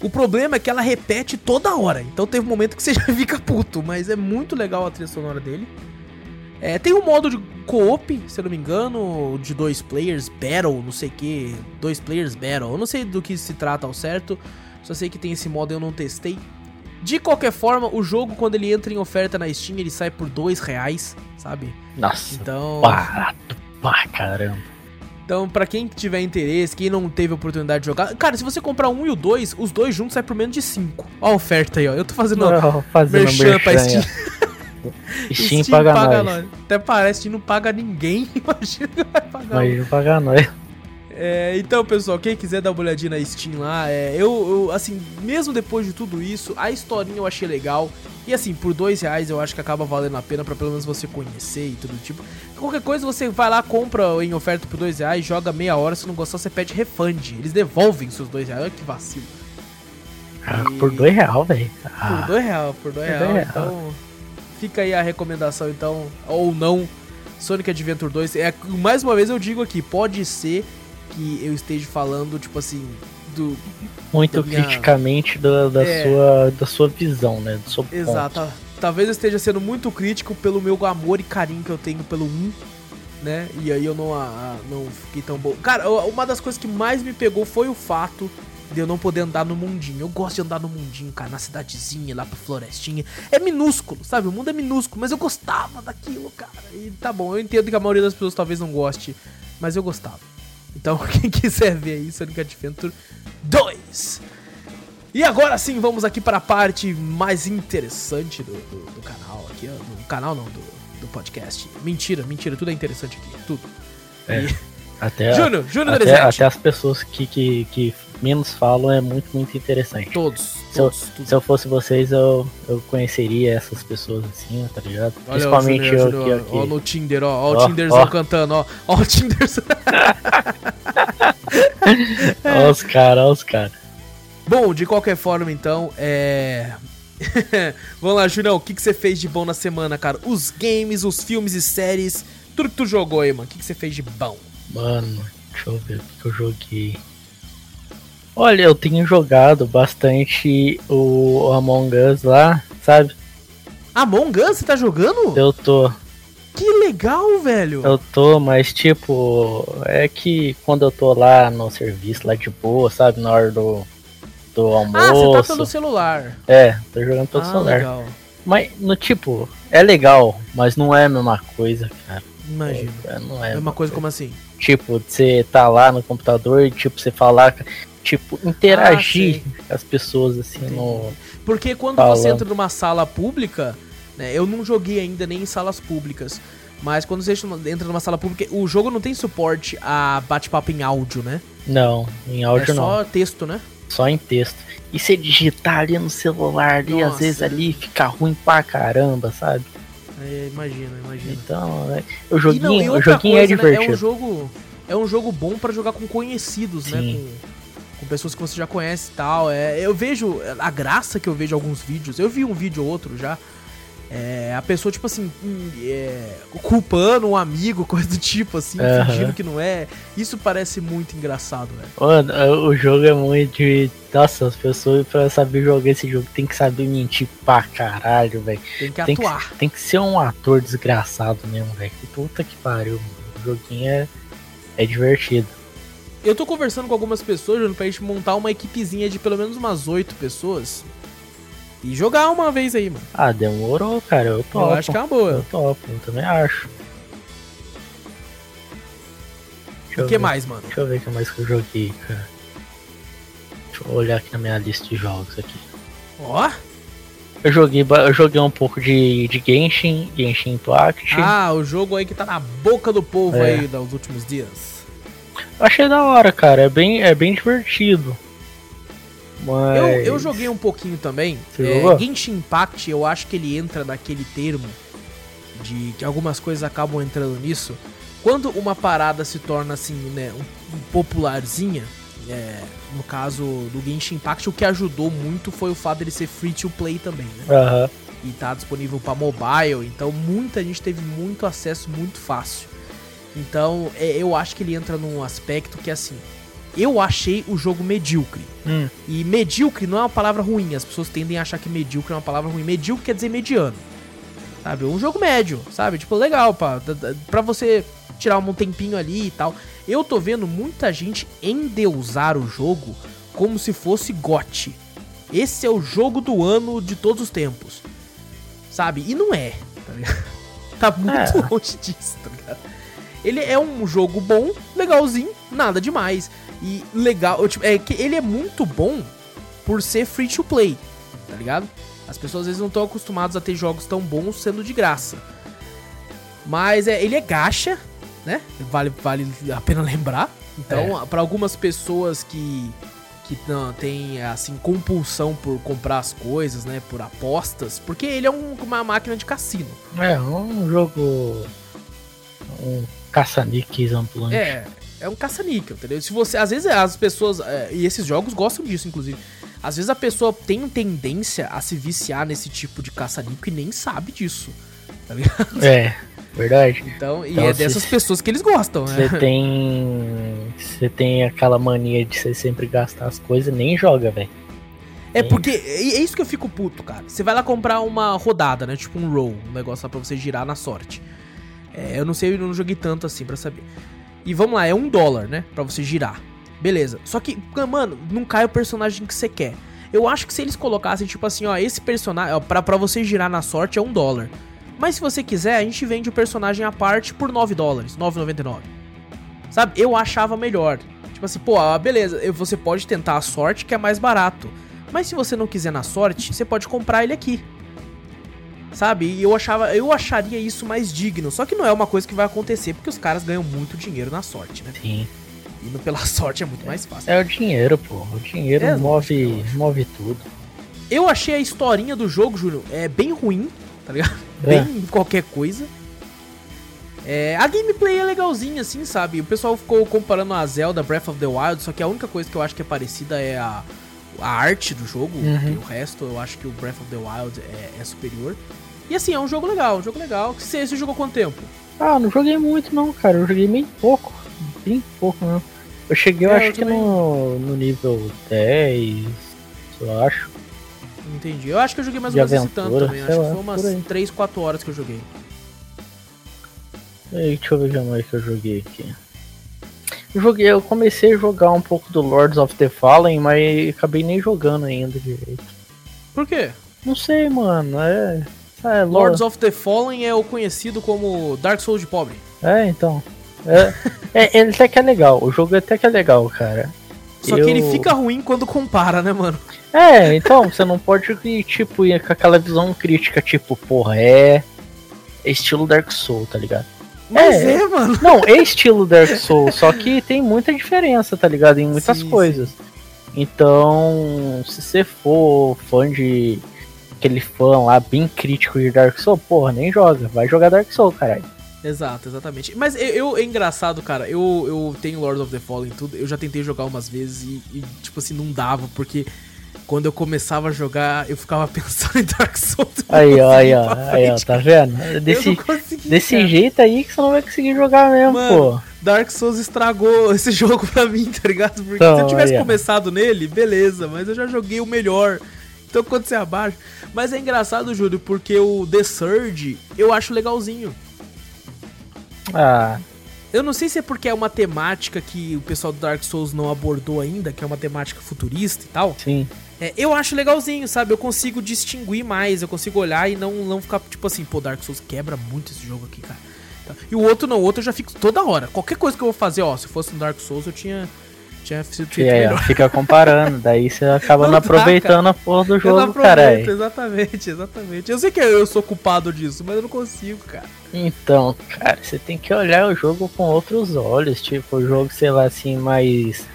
O problema é que ela repete toda hora. Então teve um momento que você já fica puto. Mas é muito legal a trilha sonora dele. É, tem um modo de co-op, se eu não me engano, de dois players, battle, não sei o que, dois players battle. Eu não sei do que se trata ao certo, só sei que tem esse modo eu não testei. De qualquer forma, o jogo, quando ele entra em oferta na Steam, ele sai por dois reais, sabe? Nossa, então... barato pra caramba. Então, para quem tiver interesse, quem não teve oportunidade de jogar, cara, se você comprar um e o dois, os dois juntos sai por menos de cinco. Ó a oferta aí, ó. Eu tô fazendo, não, fazendo merchan, merchan pra Steam. Steam, Steam paga, paga nós. nós. Até parece que não paga ninguém. Imagina que vai pagar. Imagina pagar nós. É, então, pessoal, quem quiser dar uma olhadinha na Steam lá, é, eu, eu, assim, mesmo depois de tudo isso, a historinha eu achei legal. E assim, por dois reais eu acho que acaba valendo a pena para pelo menos você conhecer e tudo tipo. Qualquer coisa você vai lá, compra em oferta por dois reais, joga meia hora, se não gostar você pede refund. Eles devolvem seus dois reais, olha que vacilo. Ah, e... Por dois reais, velho. Ah. Por dois reais, por dois reais. Então, fica aí a recomendação então, ou não, Sonic Adventure 2. É, mais uma vez eu digo aqui, pode ser que eu esteja falando, tipo assim, do. Muito minha... criticamente da, da, é... sua, da sua visão, né? Do seu Exato. Ponto. Talvez eu esteja sendo muito crítico pelo meu amor e carinho que eu tenho pelo 1, né? E aí eu não, a, não fiquei tão bom. Cara, uma das coisas que mais me pegou foi o fato de eu não poder andar no mundinho. Eu gosto de andar no mundinho, cara, na cidadezinha, lá pra florestinha. É minúsculo, sabe? O mundo é minúsculo, mas eu gostava daquilo, cara. E tá bom, eu entendo que a maioria das pessoas talvez não goste, mas eu gostava. Então, quem quiser ver aí, Sonic Adventure 2. E agora sim, vamos aqui para a parte mais interessante do, do, do canal aqui, do canal não, do, do, podcast. Mentira, mentira, tudo é interessante aqui, tudo. É, e... até, Júnior, Júnior até, até as pessoas que, que, que menos falam é muito, muito interessante. Todos, se todos. Eu, se eu fosse vocês, eu, eu conheceria essas pessoas assim, tá ligado? Olha, Principalmente ó, Júnior, eu aqui, Ó, no Tinder, ó, ó, ó o Tinderzão ó. cantando, ó. Ó o Tinderzão. ó os caras, ó os caras. Bom, de qualquer forma, então, é... Vamos lá, Julião, o que, que você fez de bom na semana, cara? Os games, os filmes e séries, tudo que tu jogou aí, mano. O que, que você fez de bom? Mano, deixa eu ver o que eu joguei. Olha, eu tenho jogado bastante o Among Us lá, sabe? Among Us, você tá jogando? Eu tô. Que legal, velho! Eu tô, mas tipo, é que quando eu tô lá no serviço, lá de boa, sabe? Na hora do, do almoço. Ah, você tá pelo celular. É, tô jogando pelo ah, celular. Legal. Mas, no tipo, é legal, mas não é a mesma coisa, cara. Imagina. É, não é. Mesma coisa como assim? Tipo, você tá lá no computador e, tipo, você falar. Tipo, interagir ah, com as pessoas assim Entendi. no. Porque quando Falando. você entra numa sala pública, né? Eu não joguei ainda nem em salas públicas. Mas quando você entra numa sala pública, o jogo não tem suporte a bate-papo em áudio, né? Não, em áudio é não. Só texto, né? Só em texto. E você digitar ali no celular ali, às vezes ali fica ruim pra caramba, sabe? É, imagina, imagina. Então, é, o joguinho, não, o joguinho é coisa, é divertido. Né? É um jogo, é um jogo bom para jogar com conhecidos, né? Sim. né? Com, com, pessoas que você já conhece e tal. É, eu vejo a graça que eu vejo alguns vídeos. Eu vi um vídeo ou outro já é, a pessoa, tipo assim, hum, é, culpando um amigo, coisa do tipo, assim, uhum. fingindo que não é. Isso parece muito engraçado, velho. Mano, o jogo é muito de. Nossa, as pessoas, pra saber jogar esse jogo, tem que saber mentir pra caralho, velho. Tem que tem atuar. Que, tem que ser um ator desgraçado mesmo, velho. Puta que pariu, mano. O joguinho é, é divertido. Eu tô conversando com algumas pessoas, Júnior, pra gente montar uma equipezinha de pelo menos umas oito pessoas e jogar uma vez aí, mano. Ah, demorou, cara. Eu topo. Eu acho que é uma boa. Eu topo, eu também acho. o que ver. mais, mano? Deixa eu ver o que mais que eu joguei, cara. Deixa eu olhar aqui na minha lista de jogos aqui. Ó. Oh. Eu joguei, eu joguei um pouco de, de Genshin, Genshin Impact. Ah, o jogo aí que tá na boca do povo é. aí dos últimos dias. Achei da hora, cara. É bem, é bem divertido. Mas... Eu, eu joguei um pouquinho também. É, Genshin Impact, eu acho que ele entra naquele termo de que algumas coisas acabam entrando nisso. Quando uma parada se torna assim, né, um, um popularzinha, é, no caso do Genshin Impact, o que ajudou muito foi o fato dele ser free to play também, né? Uhum. E tá disponível para mobile, então muita gente teve muito acesso muito fácil. Então, é, eu acho que ele entra num aspecto que assim, eu achei o jogo medíocre. Hum. E medíocre não é uma palavra ruim. As pessoas tendem a achar que medíocre é uma palavra ruim. Medíocre quer dizer mediano. Sabe? Um jogo médio, sabe? Tipo, legal, pra, pra você tirar um tempinho ali e tal. Eu tô vendo muita gente endeusar o jogo como se fosse GOT. Esse é o jogo do ano de todos os tempos. Sabe? E não é, tá ligado? Tá muito é. longe disso, tá ligado? Ele é um jogo bom, legalzinho, nada demais. E legal, tipo, é que ele é muito bom por ser free to play, tá ligado? As pessoas às vezes não estão acostumadas a ter jogos tão bons sendo de graça. Mas é, ele é gacha, né? Vale, vale a pena lembrar. Então, é. para algumas pessoas que que não, tem assim compulsão por comprar as coisas, né, por apostas, porque ele é um, uma máquina de cassino. É, um jogo um caça-níqueis ambulante. É, é um caça-níquel, entendeu? Se você, às vezes as pessoas, é, e esses jogos gostam disso, inclusive. Às vezes a pessoa tem tendência a se viciar nesse tipo de caça-níquel e nem sabe disso, tá ligado? É, verdade. Então, e então, é dessas pessoas que eles gostam, né? Você tem, você tem aquela mania de você sempre gastar as coisas e nem joga, velho. É porque é isso que eu fico puto, cara. Você vai lá comprar uma rodada, né? Tipo um roll, um negócio lá pra você girar na sorte. É, eu não sei, eu não joguei tanto assim para saber. E vamos lá, é um dólar, né? Pra você girar. Beleza. Só que, mano, não cai o personagem que você quer. Eu acho que se eles colocassem, tipo assim, ó, esse personagem, ó, pra, pra você girar na sorte é um dólar. Mas se você quiser, a gente vende o personagem à parte por 9 dólares, 9,99. Sabe? Eu achava melhor. Tipo assim, pô, beleza, você pode tentar a sorte que é mais barato. Mas se você não quiser na sorte, você pode comprar ele aqui. Sabe? E eu achava, eu acharia isso mais digno. Só que não é uma coisa que vai acontecer porque os caras ganham muito dinheiro na sorte, né? Sim. Indo pela sorte é muito mais fácil. É o dinheiro, pô. O dinheiro é, move, move tudo. Eu achei a historinha do jogo, Júlio, é bem ruim, tá ligado? É. Bem qualquer coisa. É, a gameplay é legalzinha, assim, sabe? O pessoal ficou comparando a Zelda Breath of the Wild, só que a única coisa que eu acho que é parecida é a, a arte do jogo, uhum. o resto eu acho que o Breath of the Wild é, é, superior. E assim, é um jogo legal, um jogo legal. Você, você jogou quanto tempo? Ah, não joguei muito não, cara. Eu joguei bem pouco. Bem pouco, não. Eu cheguei, é, eu acho eu que no, no nível 10, eu acho. Entendi. Eu acho que eu joguei mais ou menos esse tanto também. Acho lá, que foi umas 3, 4 horas que eu joguei. Aí, deixa eu ver mais que eu joguei aqui. Eu, joguei, eu comecei a jogar um pouco do Lords of the Fallen, mas acabei nem jogando ainda direito. Por quê? Não sei, mano. É. é Lords of the Fallen é o conhecido como Dark Souls de pobre. É, então. É, é, ele até que é legal. O jogo até que é legal, cara. Só eu... que ele fica ruim quando compara, né, mano? É, então, você não pode, tipo, ir com aquela visão crítica, tipo, porra, é estilo Dark Souls, tá ligado? Mas é, é, mano. Não, é estilo Dark Souls, só que tem muita diferença, tá ligado? Em muitas sim, coisas. Sim. Então, se você for fã de aquele fã lá bem crítico de Dark Souls, porra, nem joga. Vai jogar Dark Souls, caralho. Exato, exatamente. Mas eu, eu, é engraçado, cara. Eu, eu tenho Lord of the Fallen tudo. Eu já tentei jogar umas vezes e, e, tipo assim, não dava, porque quando eu começava a jogar, eu ficava pensando em Dark Souls. Aí, ó, aí, ó, aí, ó, tá vendo? Desse, desse jeito aí que você não vai conseguir jogar mesmo, Mano, pô. Dark Souls estragou esse jogo pra mim, tá ligado? Porque então, se eu tivesse aí, começado nele, beleza, mas eu já joguei o melhor. Então quando você abaixa. Mas é engraçado, Júlio, porque o The Surge eu acho legalzinho. Ah. Eu não sei se é porque é uma temática que o pessoal do Dark Souls não abordou ainda, que é uma temática futurista e tal. Sim. É, eu acho legalzinho, sabe? Eu consigo distinguir mais, eu consigo olhar e não, não ficar tipo assim, pô, Dark Souls quebra muito esse jogo aqui, cara. Tá. E o outro não, o outro eu já fico toda hora. Qualquer coisa que eu vou fazer, ó, se fosse no Dark Souls eu tinha. Tinha sido feito é, fica comparando, daí você acaba não, não aproveitando a porra do jogo, cara. Exatamente, exatamente. Eu sei que eu sou culpado disso, mas eu não consigo, cara. Então, cara, você tem que olhar o jogo com outros olhos, tipo, o jogo, sei lá, assim, mais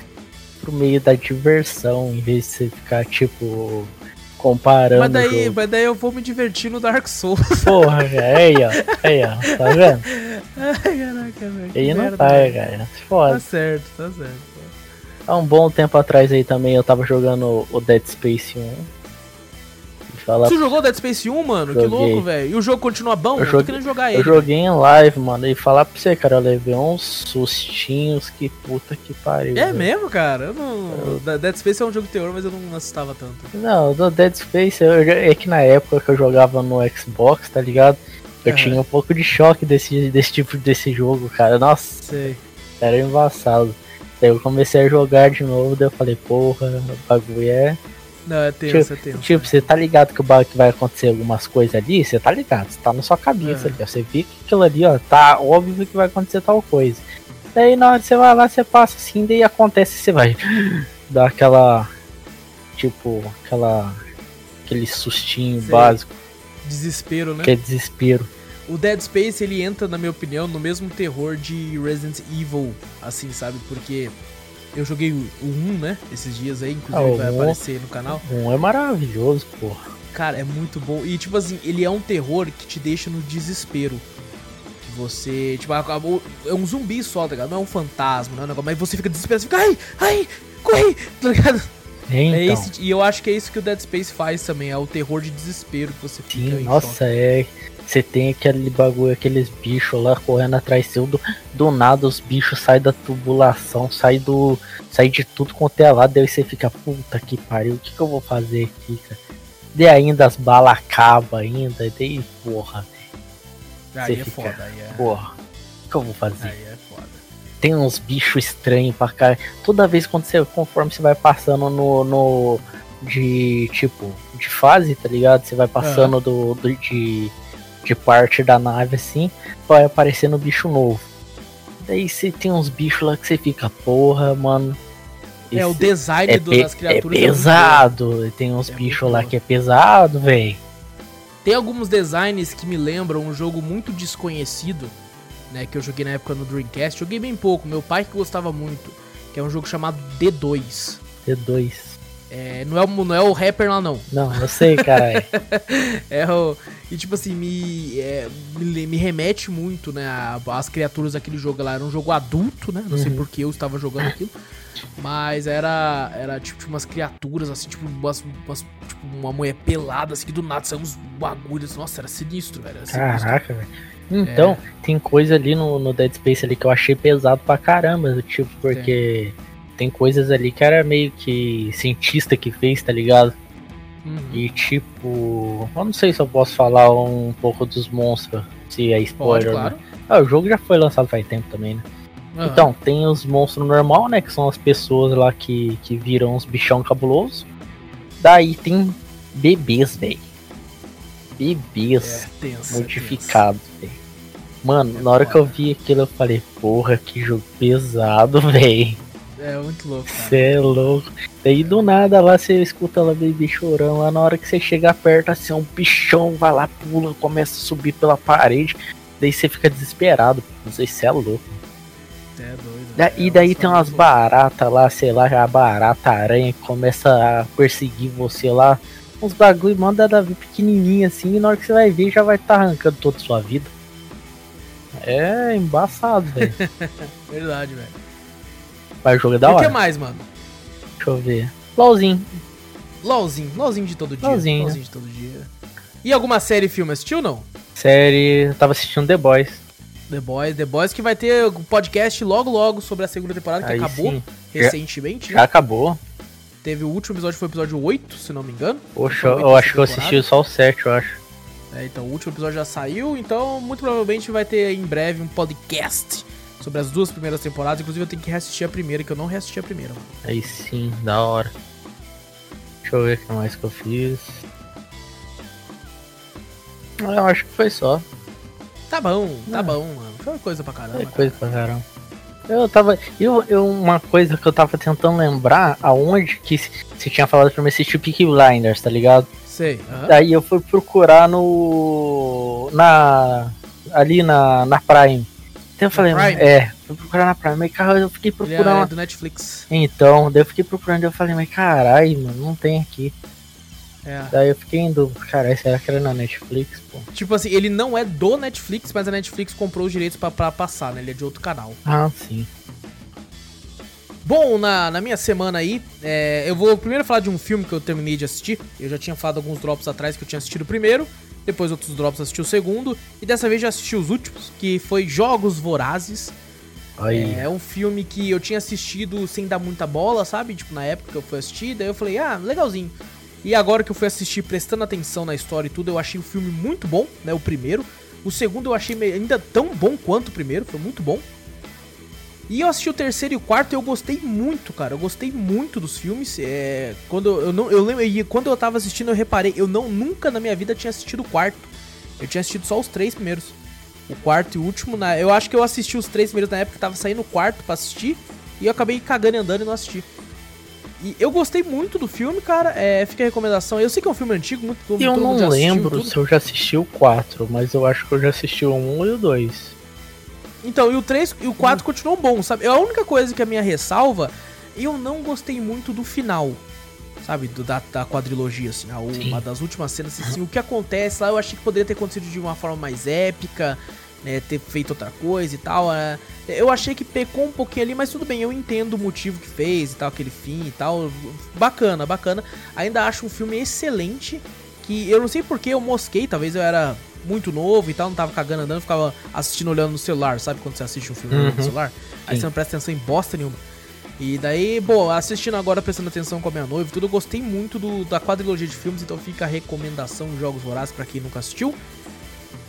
pro meio da diversão, em vez de você ficar, tipo, comparando. Mas daí, mas daí eu vou me divertir no Dark Souls. Porra, aí, ó. Aí, ó. Tá vendo? Ai, caraca, velho. Aí não tá, cara. Foda. Tá certo, tá certo. Há um bom tempo atrás aí também eu tava jogando o Dead Space 1 Você jogou Dead Space 1, mano? Joguei. Que louco, velho. E o jogo continua bom? Eu, eu tô querendo jogar ele. Eu joguei em live, mano. E falar pra você, cara, eu levei uns sustinhos que puta que pariu. É véio. mesmo, cara? Eu não. Eu... Dead Space é um jogo de terror, mas eu não assustava tanto. Não, do Dead Space eu... é que na época que eu jogava no Xbox, tá ligado? Eu uhum. tinha um pouco de choque desse, desse tipo desse jogo, cara. Nossa. Sei. Era embaçado. Daí eu comecei a jogar de novo, daí eu falei, porra, o bagulho é não, é tenso, tipo, é tenso. Tipo, você tá ligado que o bagulho vai acontecer algumas coisas ali, você tá ligado, você tá na sua cabeça é. ali, ó, Você vê que aquilo ali, ó, tá óbvio que vai acontecer tal coisa. Daí na hora que você vai lá, você passa assim, daí acontece, você vai dar aquela. Tipo, aquela. aquele sustinho Sei. básico. Desespero, né? Que é desespero. O Dead Space ele entra, na minha opinião, no mesmo terror de Resident Evil, assim, sabe? Porque eu joguei o 1, né? Esses dias aí, inclusive ah, vai um, aparecer no canal. O 1 é maravilhoso, porra. Cara, é muito bom. E tipo assim, ele é um terror que te deixa no desespero. Que você, tipo, acabou. É um zumbi só, tá ligado? Não é um fantasma, não é um negócio. Mas você fica desesperado, você fica, ai, ai, corre, tá ligado? É, então. É esse, e eu acho que é isso que o Dead Space faz também, é o terror de desespero que você fica. Sim, nossa, choque. é. Você tem aquele bagulho, aqueles bichos lá correndo atrás seu. Do, do nada os bichos saem da tubulação, saem do. sai de tudo quanto é lado. Daí você fica, puta que pariu, o que, que eu vou fazer aqui, cara? Daí ainda as balas acabam ainda. Daí, porra. Aí é fica, foda, aí é. Porra, o que eu vou fazer? Aí é foda. Tem uns bichos estranhos pra cá. Toda vez quando você, conforme você vai passando no, no de tipo de fase, tá ligado? Você vai passando uhum. do, do, de de parte da nave assim, vai aparecendo um bicho novo. Daí você tem uns bichos lá que você fica, porra, mano. É, o design é das criaturas é pesado. É tem uns é bichos lá que é pesado, velho. Tem alguns designs que me lembram um jogo muito desconhecido, né? Que eu joguei na época no Dreamcast. Joguei bem pouco, meu pai que gostava muito. Que é um jogo chamado D2. D2. É, não, é, não é o rapper lá, não. Não, eu sei, cara. é o. E tipo assim, me, é, me, me, remete muito, né? As criaturas daquele jogo lá. Era um jogo adulto, né? Não uhum. sei porque eu estava jogando aquilo. Mas era, era tipo umas criaturas, assim, tipo, umas, umas, tipo uma mulher pelada, assim, que do nada saiu uns bagulhos. Nossa, era sinistro, velho. Era sinistro. Caraca, velho. Então, é. tem coisa ali no, no Dead Space ali que eu achei pesado pra caramba, tipo, porque tem coisas ali que era meio que cientista que fez, tá ligado? Uhum. E tipo, eu não sei se eu posso falar um pouco dos monstros, se é spoiler, Pode, claro. né? Ah, o jogo já foi lançado faz tempo também, né? Uhum. Então, tem os monstros normal, né? Que são as pessoas lá que, que viram os bichão cabulosos. Daí tem bebês, velho. Bebês é, tenso, modificados, velho. Mano, é na hora que eu vi aquilo, eu falei, porra, que jogo pesado, velho. É muito louco. Você é louco. Daí do nada lá você escuta ela baby chorando. Lá na hora que você chega perto, assim, um bichão vai lá, pula, começa a subir pela parede. Daí você fica desesperado. Não sei se é louco. É doido. Da, e daí tem umas baratas lá, sei lá, a barata aranha que começa a perseguir você lá. Uns bagulho, manda da pequenininha assim. E na hora que você vai ver, já vai estar tá arrancando toda a sua vida. É embaçado, velho. Verdade, velho. Mas o jogo é da e hora. o que mais, mano? Deixa eu ver. LOLzinho. LOLzinho. LOLzinho de todo dia. LOLzinho. LOLzinho de todo dia. E alguma série filme assistiu não? Série. Eu tava assistindo The Boys. The Boys, The Boys que vai ter podcast logo logo sobre a segunda temporada que Aí acabou sim. recentemente. Já, já acabou. Teve o último episódio, foi o episódio 8, se não me engano. Poxa, eu acho que eu assisti só o 7, eu acho. É, então o último episódio já saiu, então muito provavelmente vai ter em breve um podcast sobre as duas primeiras temporadas. Inclusive, eu tenho que reassistir a primeira, que eu não reassisti a primeira. Mano. Aí sim, da hora. Deixa eu ver o que mais que eu fiz. Eu acho que foi só. Tá bom, tá bom, mano. Foi coisa pra caramba. Foi coisa pra caramba. Eu tava. Eu, eu, uma coisa que eu tava tentando lembrar aonde que você tinha falado pra mim assistir Peaky Blinders, tá ligado? Sei. Uhum. Daí eu fui procurar no. Na. Ali na, na Prime. Então eu falei, é, fui procurar na Prime, mas caralho, eu fiquei procurando. é do Netflix. Então, daí eu fiquei procurando e eu falei, mas caralho, mano, não tem aqui. É. Daí eu fiquei em dúvida, caralho, será que era na Netflix, pô? Tipo assim, ele não é do Netflix, mas a Netflix comprou os direitos pra, pra passar, né? Ele é de outro canal. Ah, sim. Bom, na, na minha semana aí, é, eu vou primeiro falar de um filme que eu terminei de assistir. Eu já tinha falado alguns drops atrás que eu tinha assistido primeiro depois outros drops assisti o segundo, e dessa vez já assisti os últimos, que foi Jogos Vorazes. Aí. É um filme que eu tinha assistido sem dar muita bola, sabe? Tipo, na época que eu fui assistir, daí eu falei, ah, legalzinho. E agora que eu fui assistir prestando atenção na história e tudo, eu achei o filme muito bom, né? O primeiro. O segundo eu achei ainda tão bom quanto o primeiro, foi muito bom. E eu assisti o terceiro e o quarto e eu gostei muito, cara. Eu gostei muito dos filmes. É, quando eu não, eu lembro, e quando eu tava assistindo, eu reparei, eu não nunca na minha vida tinha assistido o quarto. Eu tinha assistido só os três primeiros. O quarto e o último, na, eu acho que eu assisti os três primeiros na época que tava saindo o quarto para assistir e eu acabei cagando e andando e não assisti. E eu gostei muito do filme, cara. É, fica a recomendação. Eu sei que é um filme antigo, muito Eu não lembro se eu já assisti o 4, mas eu acho que eu já assisti o 1 e o 2. Então, e o 3 e o 4 hum. continuam bons, sabe? A única coisa que a minha ressalva, eu não gostei muito do final. Sabe, do, da, da quadrilogia, assim, a, uma das últimas cenas, assim, o que acontece lá, eu achei que poderia ter acontecido de uma forma mais épica, né, ter feito outra coisa e tal. Né? Eu achei que pecou um pouquinho ali, mas tudo bem, eu entendo o motivo que fez e tal, aquele fim e tal. Bacana, bacana. Ainda acho um filme excelente, que eu não sei porque eu mosquei, talvez eu era muito novo e tal, não tava cagando andando, ficava assistindo olhando no celular, sabe quando você assiste um filme uhum. no celular? Aí Sim. você não presta atenção em bosta nenhuma. E daí, bom, assistindo agora, prestando atenção com a minha noiva tudo, eu gostei muito do, da quadrilogia de filmes, então fica a recomendação de Jogos Vorazes para quem nunca assistiu.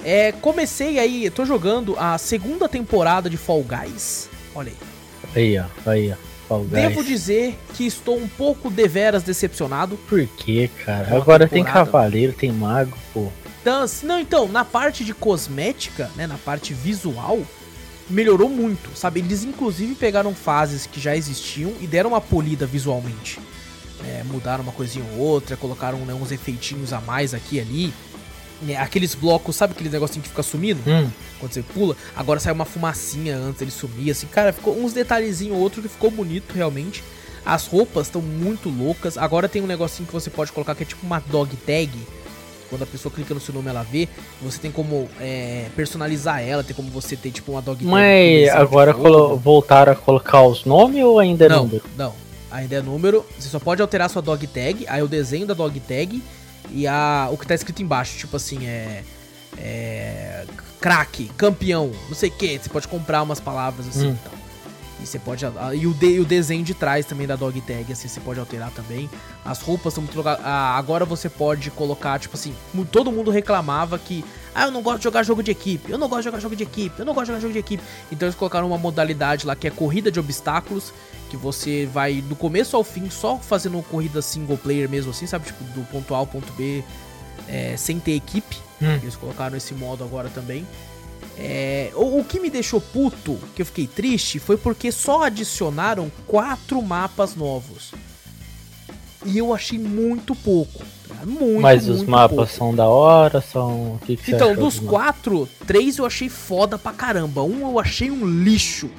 É, comecei aí, tô jogando a segunda temporada de Fall Guys. Olha aí. Aí, ó, aí, ó. Devo dizer que estou um pouco deveras decepcionado. Por quê, cara? Agora tem cavaleiro, tem mago, pô. Então, não, então, na parte de cosmética, né, na parte visual, melhorou muito, sabe? Eles inclusive pegaram fases que já existiam e deram uma polida visualmente. É, mudaram uma coisinha ou outra, colocaram né, uns efeitinhos a mais aqui e ali. É, aqueles blocos, sabe aquele negocinho que fica sumindo? Hum. Quando você pula, agora sai uma fumacinha antes ele sumir, assim, cara, ficou uns detalhezinhos ou outro que ficou bonito realmente. As roupas estão muito loucas. Agora tem um negocinho que você pode colocar que é tipo uma dog tag quando a pessoa clica no seu nome ela vê, você tem como é, personalizar ela, tem como você ter tipo uma dog tag. Mas agora voltaram a colocar os nomes ou ainda é não, número? Não, ainda é número. Você só pode alterar sua dog tag, aí o desenho da dog tag e a, o que tá escrito embaixo, tipo assim, é. É. Craque, campeão, não sei o que. Você pode comprar umas palavras assim hum. então. E você pode. E o, de, o desenho de trás também da dog tag, assim, você pode alterar também. As roupas são muito. Agora você pode colocar, tipo assim, todo mundo reclamava que. Ah, eu não gosto de jogar jogo de equipe, eu não gosto de jogar jogo de equipe, eu não gosto de jogar jogo de equipe. Então eles colocaram uma modalidade lá que é corrida de obstáculos, que você vai do começo ao fim só fazendo corrida single player mesmo assim, sabe? Tipo, do ponto A ao ponto B, é, sem ter equipe. Hum. Eles colocaram esse modo agora também. É, o, o, que me deixou puto, que eu fiquei triste, foi porque só adicionaram quatro mapas novos. E eu achei muito pouco. Muito, Mas os mapas pouco. são da hora, são. Que que então, dos quatro, três eu achei foda pra caramba. Um eu achei um lixo.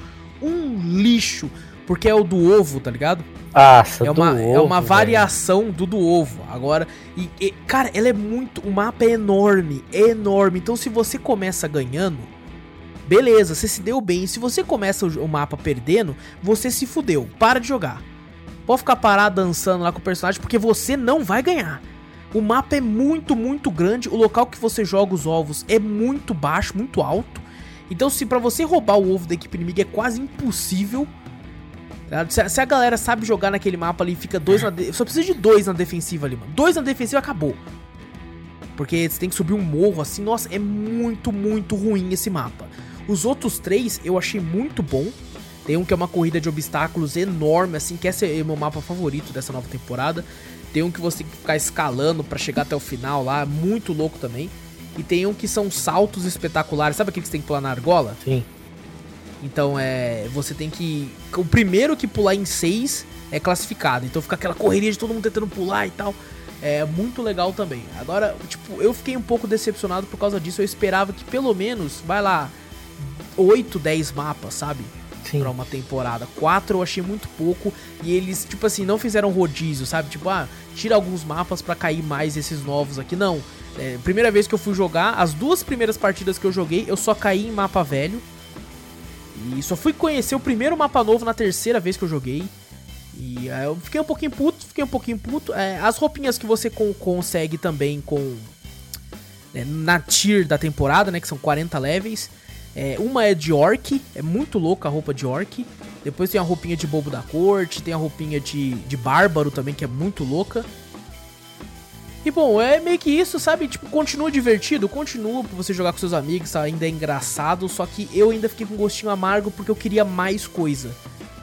Um lixo. Porque é o do ovo, tá ligado? Ah, é uma, ovo, é uma variação do do ovo. Agora, e, e, cara, ela é muito. O mapa é enorme, é enorme. Então, se você começa ganhando, beleza, você se deu bem. Se você começa o, o mapa perdendo, você se fudeu. Para de jogar. Pode ficar parado dançando lá com o personagem, porque você não vai ganhar. O mapa é muito, muito grande. O local que você joga os ovos é muito baixo, muito alto. Então, se para você roubar o ovo da equipe inimiga é quase impossível, se, se, a galera sabe jogar naquele mapa ali, fica dois na. De... Só precisa de dois na defensiva ali, mano. Dois na defensiva acabou. Porque você tem que subir um morro assim. Nossa, é muito, muito ruim esse mapa. Os outros três eu achei muito bom. Tem um que é uma corrida de obstáculos enorme, assim, que esse é o meu mapa favorito dessa nova temporada. Tem um que você tem que ficar escalando para chegar até o final lá, muito louco também. E tem um que são saltos espetaculares. Sabe aquele que você tem que pular na argola? Sim. Então é. Você tem que. O primeiro que pular em 6 é classificado. Então fica aquela correria de todo mundo tentando pular e tal. É muito legal também. Agora, tipo, eu fiquei um pouco decepcionado por causa disso. Eu esperava que pelo menos, vai lá, 8, 10 mapas, sabe? Sim. Pra uma temporada. 4 eu achei muito pouco. E eles, tipo assim, não fizeram rodízio, sabe? Tipo, ah, tira alguns mapas para cair mais esses novos aqui. Não. É, primeira vez que eu fui jogar, as duas primeiras partidas que eu joguei, eu só caí em mapa velho. E só fui conhecer o primeiro mapa novo na terceira vez que eu joguei. E é, eu fiquei um pouquinho puto, fiquei um pouquinho puto. É, as roupinhas que você com, consegue também com. Né, na tier da temporada, né? Que são 40 levels. É, uma é de orc, é muito louca a roupa de orc. Depois tem a roupinha de bobo da corte, tem a roupinha de, de bárbaro também, que é muito louca. E bom, é meio que isso, sabe? Tipo, continua divertido, continua pra você jogar com seus amigos, tá? ainda é engraçado, só que eu ainda fiquei com um gostinho amargo porque eu queria mais coisa.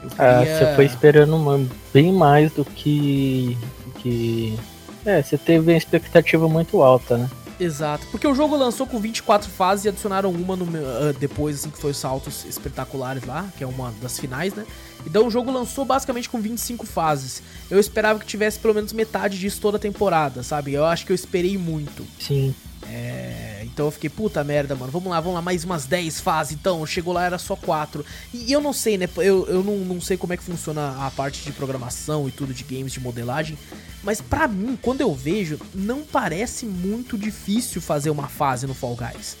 Eu ah, queria... Ah, você foi esperando uma, bem mais do que. Do que... É, você teve uma expectativa muito alta, né? Exato, porque o jogo lançou com 24 fases e adicionaram uma no, uh, depois, assim, que foi os saltos espetaculares lá, que é uma das finais, né? Então o jogo lançou basicamente com 25 fases. Eu esperava que tivesse pelo menos metade disso toda a temporada, sabe? Eu acho que eu esperei muito. Sim. É, então eu fiquei, puta merda, mano. Vamos lá, vamos lá, mais umas 10 fases. Então, chegou lá, era só 4. E, eu não sei, né? Eu, eu não, não sei como é que funciona a parte de programação e tudo de games, de modelagem. Mas para mim, quando eu vejo, não parece muito difícil fazer uma fase no Fall Guys.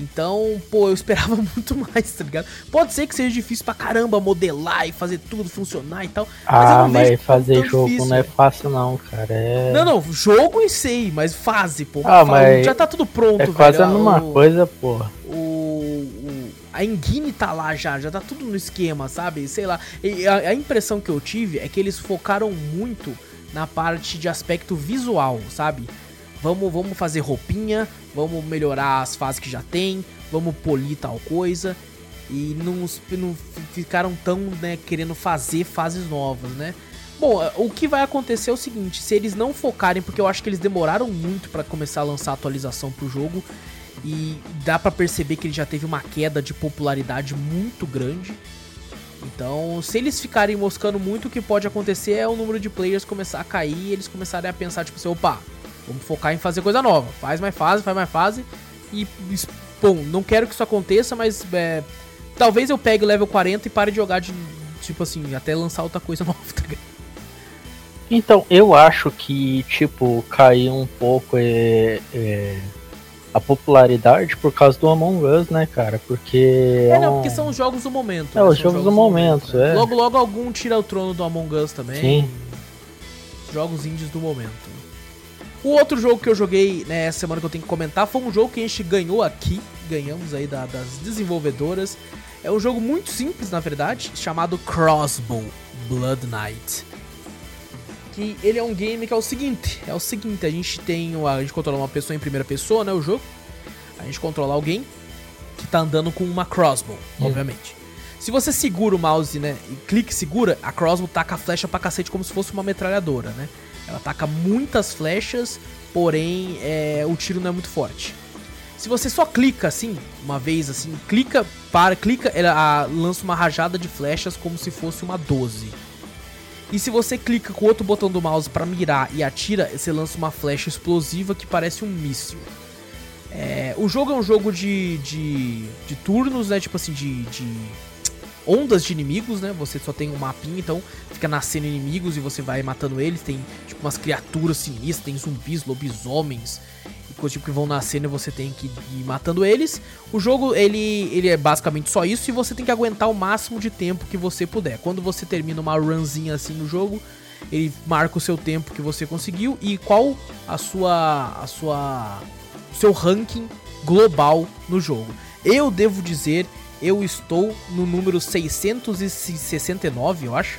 Então, pô, eu esperava muito mais, tá ligado? Pode ser que seja difícil pra caramba modelar e fazer tudo funcionar e tal. Ah, mas, mas fazer jogo difícil. não é fácil não, cara. É... Não, não, jogo em sei, mas fase, pô. Ah, mas já tá tudo pronto, é velho. Quase a mesma coisa, pô. O, o, a engine tá lá já, já tá tudo no esquema, sabe? Sei lá. A, a impressão que eu tive é que eles focaram muito na parte de aspecto visual, sabe? Vamos, vamos fazer roupinha, vamos melhorar as fases que já tem, vamos polir tal coisa. E não, não ficaram tão né, querendo fazer fases novas, né? Bom, o que vai acontecer é o seguinte, se eles não focarem, porque eu acho que eles demoraram muito para começar a lançar atualização pro jogo, e dá para perceber que ele já teve uma queda de popularidade muito grande. Então, se eles ficarem moscando muito, o que pode acontecer é o número de players começar a cair e eles começarem a pensar, tipo assim, opa, Vamos focar em fazer coisa nova. Faz mais fase, faz mais fase. E, bom, não quero que isso aconteça, mas é, talvez eu pegue o level 40 e pare de jogar de, tipo assim, até lançar outra coisa nova, tá Então, eu acho que, tipo, caiu um pouco é, é, a popularidade por causa do Among Us, né, cara? Porque. É, não, porque são os jogos do momento. É, né? os jogos, jogos, do momento, momento né? é. Logo, logo algum tira o trono do Among Us também. Sim. Jogos indies do momento. O outro jogo que eu joguei né, semana que eu tenho que comentar foi um jogo que a gente ganhou aqui, ganhamos aí da, das desenvolvedoras. É um jogo muito simples, na verdade, chamado Crossbow Blood Knight. Que ele é um game que é o seguinte, é o seguinte, a gente tem, a gente controla uma pessoa em primeira pessoa, né, o jogo. A gente controla alguém que tá andando com uma crossbow, hum. obviamente. Se você segura o mouse, né, e clique e segura, a crossbow taca a flecha pra cacete como se fosse uma metralhadora, né? Ela ataca muitas flechas, porém é, o tiro não é muito forte. Se você só clica assim, uma vez assim, clica, para, clica, ela lança uma rajada de flechas como se fosse uma 12. E se você clica com outro botão do mouse para mirar e atira, você lança uma flecha explosiva que parece um míssil. É, o jogo é um jogo de, de, de turnos, né? Tipo assim, de, de ondas de inimigos, né? Você só tem um mapinha, então fica nascendo inimigos e você vai matando eles. Tem tipo umas criaturas sinistras, tem zumbis, lobisomens e coisas tipo que vão nascendo e você tem que ir matando eles. O jogo ele, ele é basicamente só isso e você tem que aguentar o máximo de tempo que você puder. Quando você termina uma runzinha assim no jogo, ele marca o seu tempo que você conseguiu e qual a sua a sua seu ranking global no jogo. Eu devo dizer eu estou no número 669, eu acho,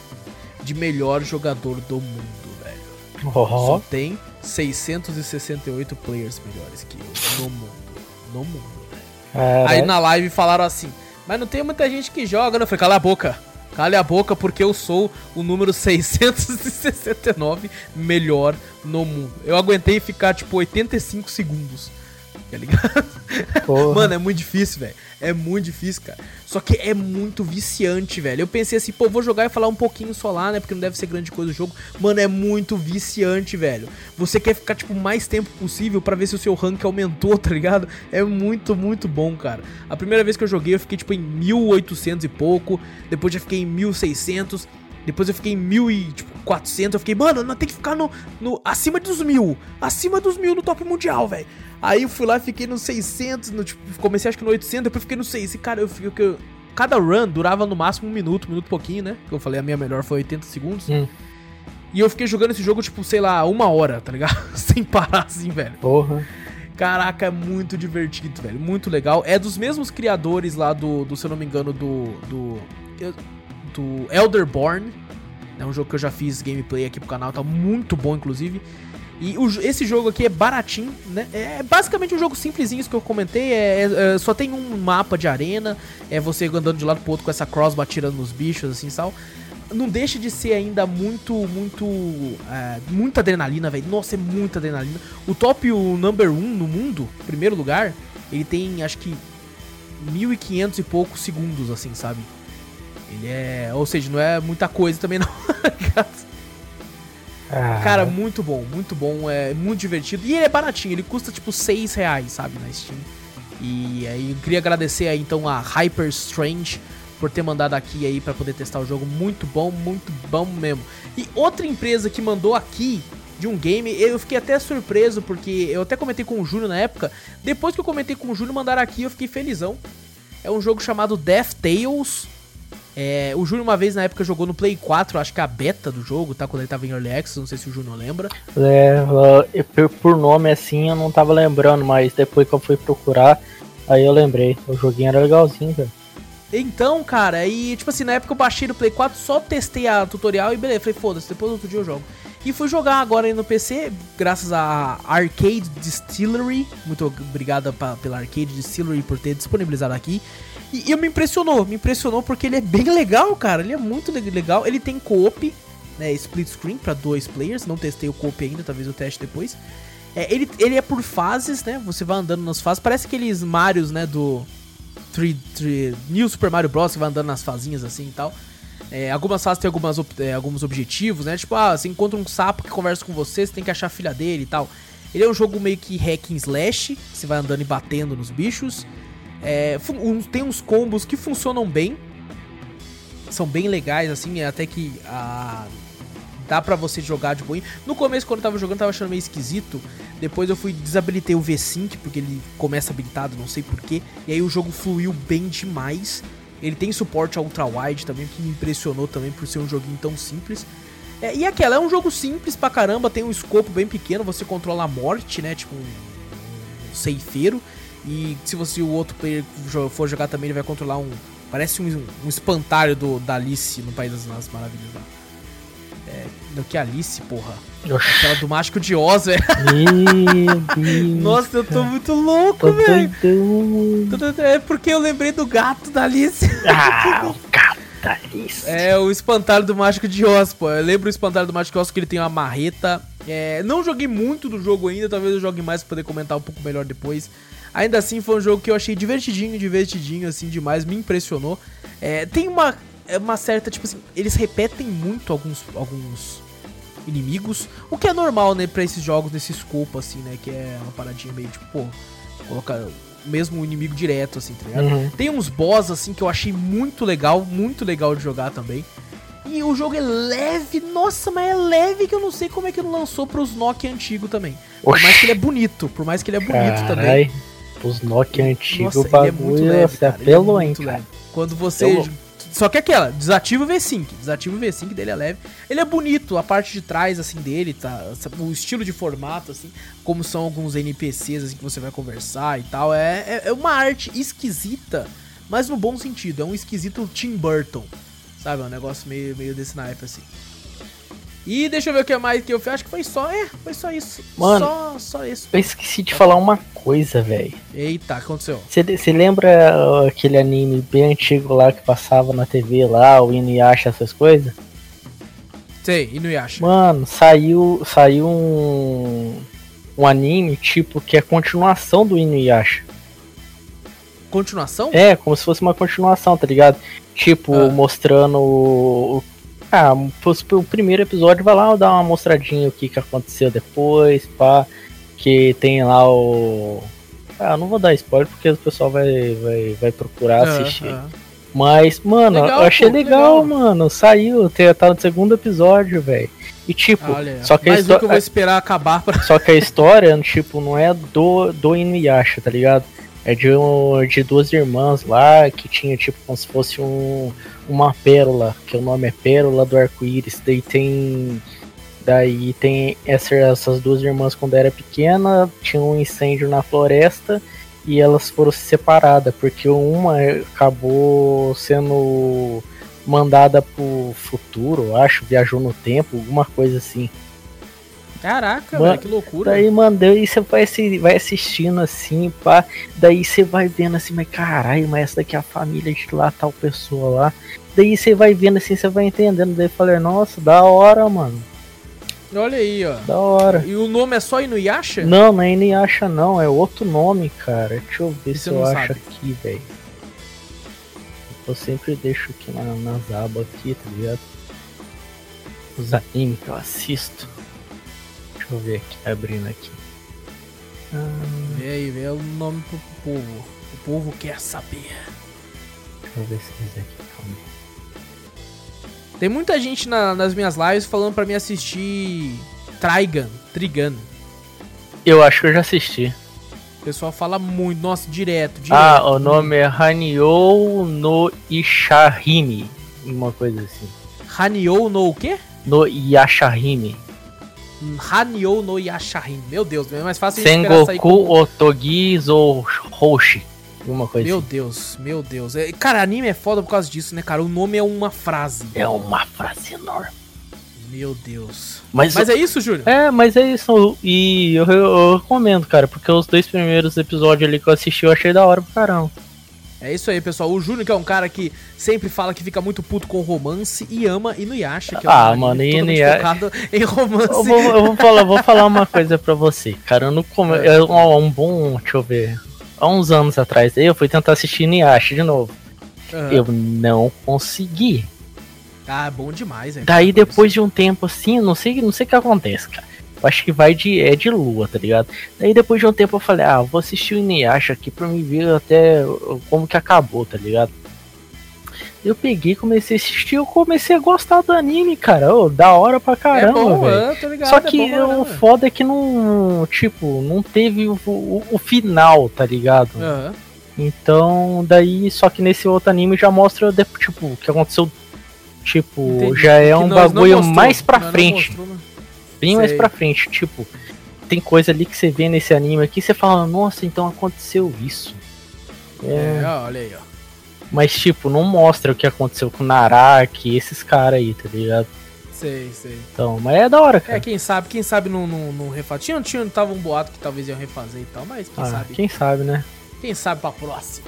de melhor jogador do mundo, velho. Oh. Só tem 668 players melhores que eu no mundo. No mundo, velho. Aí na live falaram assim, mas não tem muita gente que joga, né? Eu falei, cala a boca. Cale a boca porque eu sou o número 669 melhor no mundo. Eu aguentei ficar tipo 85 segundos tá ligado? Porra. Mano, é muito difícil, velho. É muito difícil, cara. Só que é muito viciante, velho. Eu pensei assim, pô, vou jogar e falar um pouquinho só lá, né? Porque não deve ser grande coisa o jogo. Mano, é muito viciante, velho. Você quer ficar, tipo, mais tempo possível para ver se o seu rank aumentou, tá ligado? É muito, muito bom, cara. A primeira vez que eu joguei, eu fiquei, tipo, em 1800 e pouco. Depois já fiquei em 1600. Depois eu fiquei em 1400. Eu fiquei, mano, não tem que ficar no, no. acima dos mil. Acima dos mil no top mundial, velho. Aí eu fui lá fiquei no 600, no, tipo, comecei acho que no 800, depois fiquei no 600. E cara, eu fiquei. Cada run durava no máximo um minuto, um minuto pouquinho, né? Que eu falei, a minha melhor foi 80 segundos. Hum. E eu fiquei jogando esse jogo, tipo, sei lá, uma hora, tá ligado? Sem parar assim, velho. Porra. Caraca, é muito divertido, velho. Muito legal. É dos mesmos criadores lá do, do se eu não me engano, do. do. Elderborn. É um jogo que eu já fiz gameplay aqui pro canal, tá muito bom, inclusive. E o, esse jogo aqui é baratinho, né? É basicamente um jogo simplesinho, isso que eu comentei. É, é, é, só tem um mapa de arena, é você andando de lado pro outro com essa crossbow atirando nos bichos, assim, tal. Não deixa de ser ainda muito, muito. É, muita adrenalina, velho. Nossa, é muita adrenalina. O top o number 1 um no mundo, primeiro lugar, ele tem acho que 1500 e poucos segundos, assim, sabe? Ele é. Ou seja, não é muita coisa também, não. Ah. Cara, muito bom, muito bom, é muito divertido. E ele é baratinho, ele custa tipo 6 reais, sabe, na Steam. E aí eu queria agradecer aí então a Hyper Strange por ter mandado aqui aí para poder testar o jogo. Muito bom, muito bom mesmo. E outra empresa que mandou aqui de um game, eu fiquei até surpreso porque eu até comentei com o Júnior na época. Depois que eu comentei com o Júnior, mandaram aqui, eu fiquei felizão. É um jogo chamado Death Tales. É, o Júnior uma vez na época jogou no Play 4, acho que a beta do jogo, tá? Quando ele tava em Early Access, não sei se o Júnior lembra. É, uh, por nome assim eu não tava lembrando, mas depois que eu fui procurar, aí eu lembrei. O joguinho era legalzinho, velho. Então, cara, aí, tipo assim, na época eu baixei no Play 4, só testei a tutorial e beleza, falei, foda-se, depois outro dia eu jogo. E fui jogar agora aí no PC, graças a Arcade Distillery. Muito obrigado pra, pela Arcade Distillery por ter disponibilizado aqui. E, e me impressionou, me impressionou porque ele é bem legal, cara. Ele é muito legal. Ele tem co-op, né, split screen para dois players. Não testei o co-op ainda, talvez eu teste depois. É, ele, ele é por fases, né? Você vai andando nas fases. Parece aqueles Marios, né, do 3, 3, New Super Mario Bros. que vai andando nas fazinhas assim e tal. É, algumas fases tem algumas, é, alguns objetivos, né? Tipo, ah, você encontra um sapo que conversa com você, você tem que achar a filha dele e tal. Ele é um jogo meio que hack and slash, você vai andando e batendo nos bichos. É, tem uns combos que funcionam bem. São bem legais, assim, é até que a Dá pra você jogar de boinha. No começo, quando eu tava jogando, eu tava achando meio esquisito. Depois eu fui desabilitei o V-Sync, porque ele começa habilitado, não sei porquê. E aí o jogo fluiu bem demais. Ele tem suporte a ultra-wide também, que me impressionou também por ser um joguinho tão simples. É, e aquela, é um jogo simples pra caramba, tem um escopo bem pequeno, você controla a morte, né? Tipo um, um ceifeiro. E se você o outro player for jogar também, ele vai controlar um. Parece um, um espantalho do, da Alice no País das Maravilhas lá. É, do que Alice, porra. Oxi. Aquela do Mágico de Oz, velho. Nossa, eu tô muito louco, velho. É porque eu lembrei do gato da Alice. Ah, o gato da Alice. É, o espantalho do Mágico de Oz, pô. Eu lembro o espantalho do Mágico de Oz que ele tem uma marreta. É, não joguei muito do jogo ainda, talvez eu jogue mais pra poder comentar um pouco melhor depois. Ainda assim, foi um jogo que eu achei divertidinho, divertidinho, assim, demais, me impressionou. É, tem uma, é uma certa, tipo assim, eles repetem muito alguns, alguns inimigos, o que é normal, né, pra esses jogos nesse escopo, assim, né, que é uma paradinha meio, tipo, pô, colocar o mesmo inimigo direto, assim, tá ligado? Uhum. Tem uns boss, assim, que eu achei muito legal, muito legal de jogar também. E o jogo é leve, nossa, mas é leve que eu não sei como é que não lançou pros Nokia antigo também. Por mais que ele é bonito, por mais que ele é bonito Carai. também. Os Nokia antigos, o bagulho é leve, você apelou, hein, cara. Quando você. Só que aquela, desativa o V5. Desativa o V5 dele é leve. Ele é bonito, a parte de trás, assim, dele, tá? O estilo de formato, assim, como são alguns NPCs, assim, que você vai conversar e tal. É, é, é uma arte esquisita, mas no bom sentido. É um esquisito Tim Burton. Sabe? É um negócio meio, meio desse naipe, assim. E deixa eu ver o que mais que eu fiz. Acho que foi só, é, foi só isso. Mano, só, só isso. Eu esqueci de falar uma coisa, velho. Eita, aconteceu. Você lembra uh, aquele anime bem antigo lá que passava na TV lá, o Inuyasha, essas coisas? Sei, Inuyasha. Mano, saiu, saiu um, um anime tipo que é continuação do Inuyasha. Continuação? É, como se fosse uma continuação, tá ligado? Tipo, ah. mostrando o, ah, o primeiro episódio vai lá dar uma mostradinha o que, que aconteceu depois, pá. Que tem lá o. Ah, não vou dar spoiler porque o pessoal vai, vai, vai procurar assistir. Mas, mano, legal, eu achei pô, legal, legal, mano. Saiu, tá no segundo episódio, velho. E tipo, Olha, só que a história. que eu vou esperar acabar pra... Só que a história, tipo, não é do, do Inuyasha, tá ligado? É de, um, de duas irmãs lá que tinha, tipo, como se fosse um, uma pérola, que o nome é Pérola do Arco-Íris. Daí tem. Daí tem essa, essas duas irmãs quando era pequena, tinha um incêndio na floresta e elas foram separadas, porque uma acabou sendo mandada pro futuro, acho, viajou no tempo, alguma coisa assim. Caraca, Man, velho, que loucura. Daí, mano, daí você vai, vai assistindo assim, pá. Daí você vai vendo assim, mas caralho, mas essa daqui é a família de lá, tal pessoa lá. Daí você vai vendo assim, você vai entendendo. Daí eu falei, nossa, da hora, mano. Olha aí, ó. Da hora. E o nome é só Inuyasha? Não, não é Inuyasha não, é outro nome, cara. Deixa eu ver se eu acho sabe. aqui, velho. Eu sempre deixo aqui na, nas abas aqui, tá ligado? Os animes que eu assisto. Deixa eu ver aqui, abrindo aqui. Ah... Vê aí, vê o nome pro povo. O povo quer saber. Deixa eu ver se esse aqui, calma. Tem muita gente na, nas minhas lives falando para mim assistir Trigun, Trigun. Eu acho que eu já assisti. O pessoal fala muito, nossa, direto, direto. Ah, o nome é Hanyo no Ishahime. Uma coisa assim. Hanyo no o quê? No Yashahime. Hanyo no Yashahime. Meu Deus, é mais fácil Sengoku sair com... Otogi Zou Hoshi. Alguma coisa Meu assim. Deus, meu Deus. É, cara, anime é foda por causa disso, né, cara? O nome é uma frase. É uma frase enorme. Meu Deus. Mas, mas é isso, Júlio? É, mas é isso. E eu, eu, eu, recomendo, cara, porque os dois primeiros episódios ali que eu assisti eu achei da hora pro caramba. É isso aí, pessoal. O Júnior, que é um cara que sempre fala que fica muito puto com romance e ama Inuyasha, que é um ah, mano, Inuyasha... em romance. Eu vou, eu vou, falar, vou falar uma coisa pra você, cara. Eu não come... é. um, um bom. Deixa eu ver. Há uns anos atrás, eu fui tentar assistir Inuyasha de novo. Uhum. Eu não consegui. Ah, bom demais, hein? Daí depois de um tempo assim, não sei, não sei o que acontece, cara. Eu acho que vai de. é de lua, tá ligado? Daí depois de um tempo eu falei, ah, vou assistir o Inuyasha aqui pra me ver até como que acabou, tá ligado? Eu peguei, comecei a assistir, eu comecei a gostar do anime, cara. Ô, da hora pra caramba, é velho. Só que é bom, o foda é que não, tipo, não teve o, o, o final, tá ligado? Uhum. Então, daí, só que nesse outro anime já mostra, tipo, o que aconteceu, tipo, Entendi. já é um bagulho mais pra frente. Mostrou, né? Bem Sei. mais pra frente, tipo, tem coisa ali que você vê nesse anime aqui, você fala, nossa, então aconteceu isso. É, é olha aí, ó. Mas, tipo, não mostra o que aconteceu com o Naraki, esses caras aí, tá ligado? Sei, sei. Então, mas é da hora, cara. É, quem sabe, quem sabe não, não, não refaz. Tinha, tinha, tava um boato que talvez iam refazer e tal, mas quem ah, sabe. Quem sabe, né? Quem sabe pra próxima.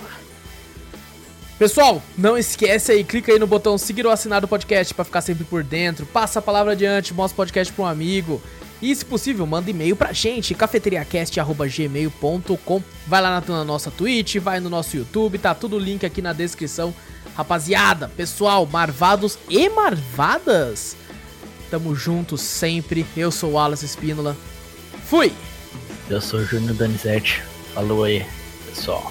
Pessoal, não esquece aí, clica aí no botão seguir ou assinar do podcast para ficar sempre por dentro. Passa a palavra adiante, mostra o podcast pra um amigo. E, se possível, manda e-mail pra gente, cafeteriacast.gmail.com. Vai lá na, na nossa Twitch, vai no nosso YouTube, tá tudo link aqui na descrição. Rapaziada, pessoal, marvados e marvadas, tamo juntos sempre. Eu sou o Wallace Espínola. Fui! Eu sou o Júnior Danizete. Falou aí, pessoal.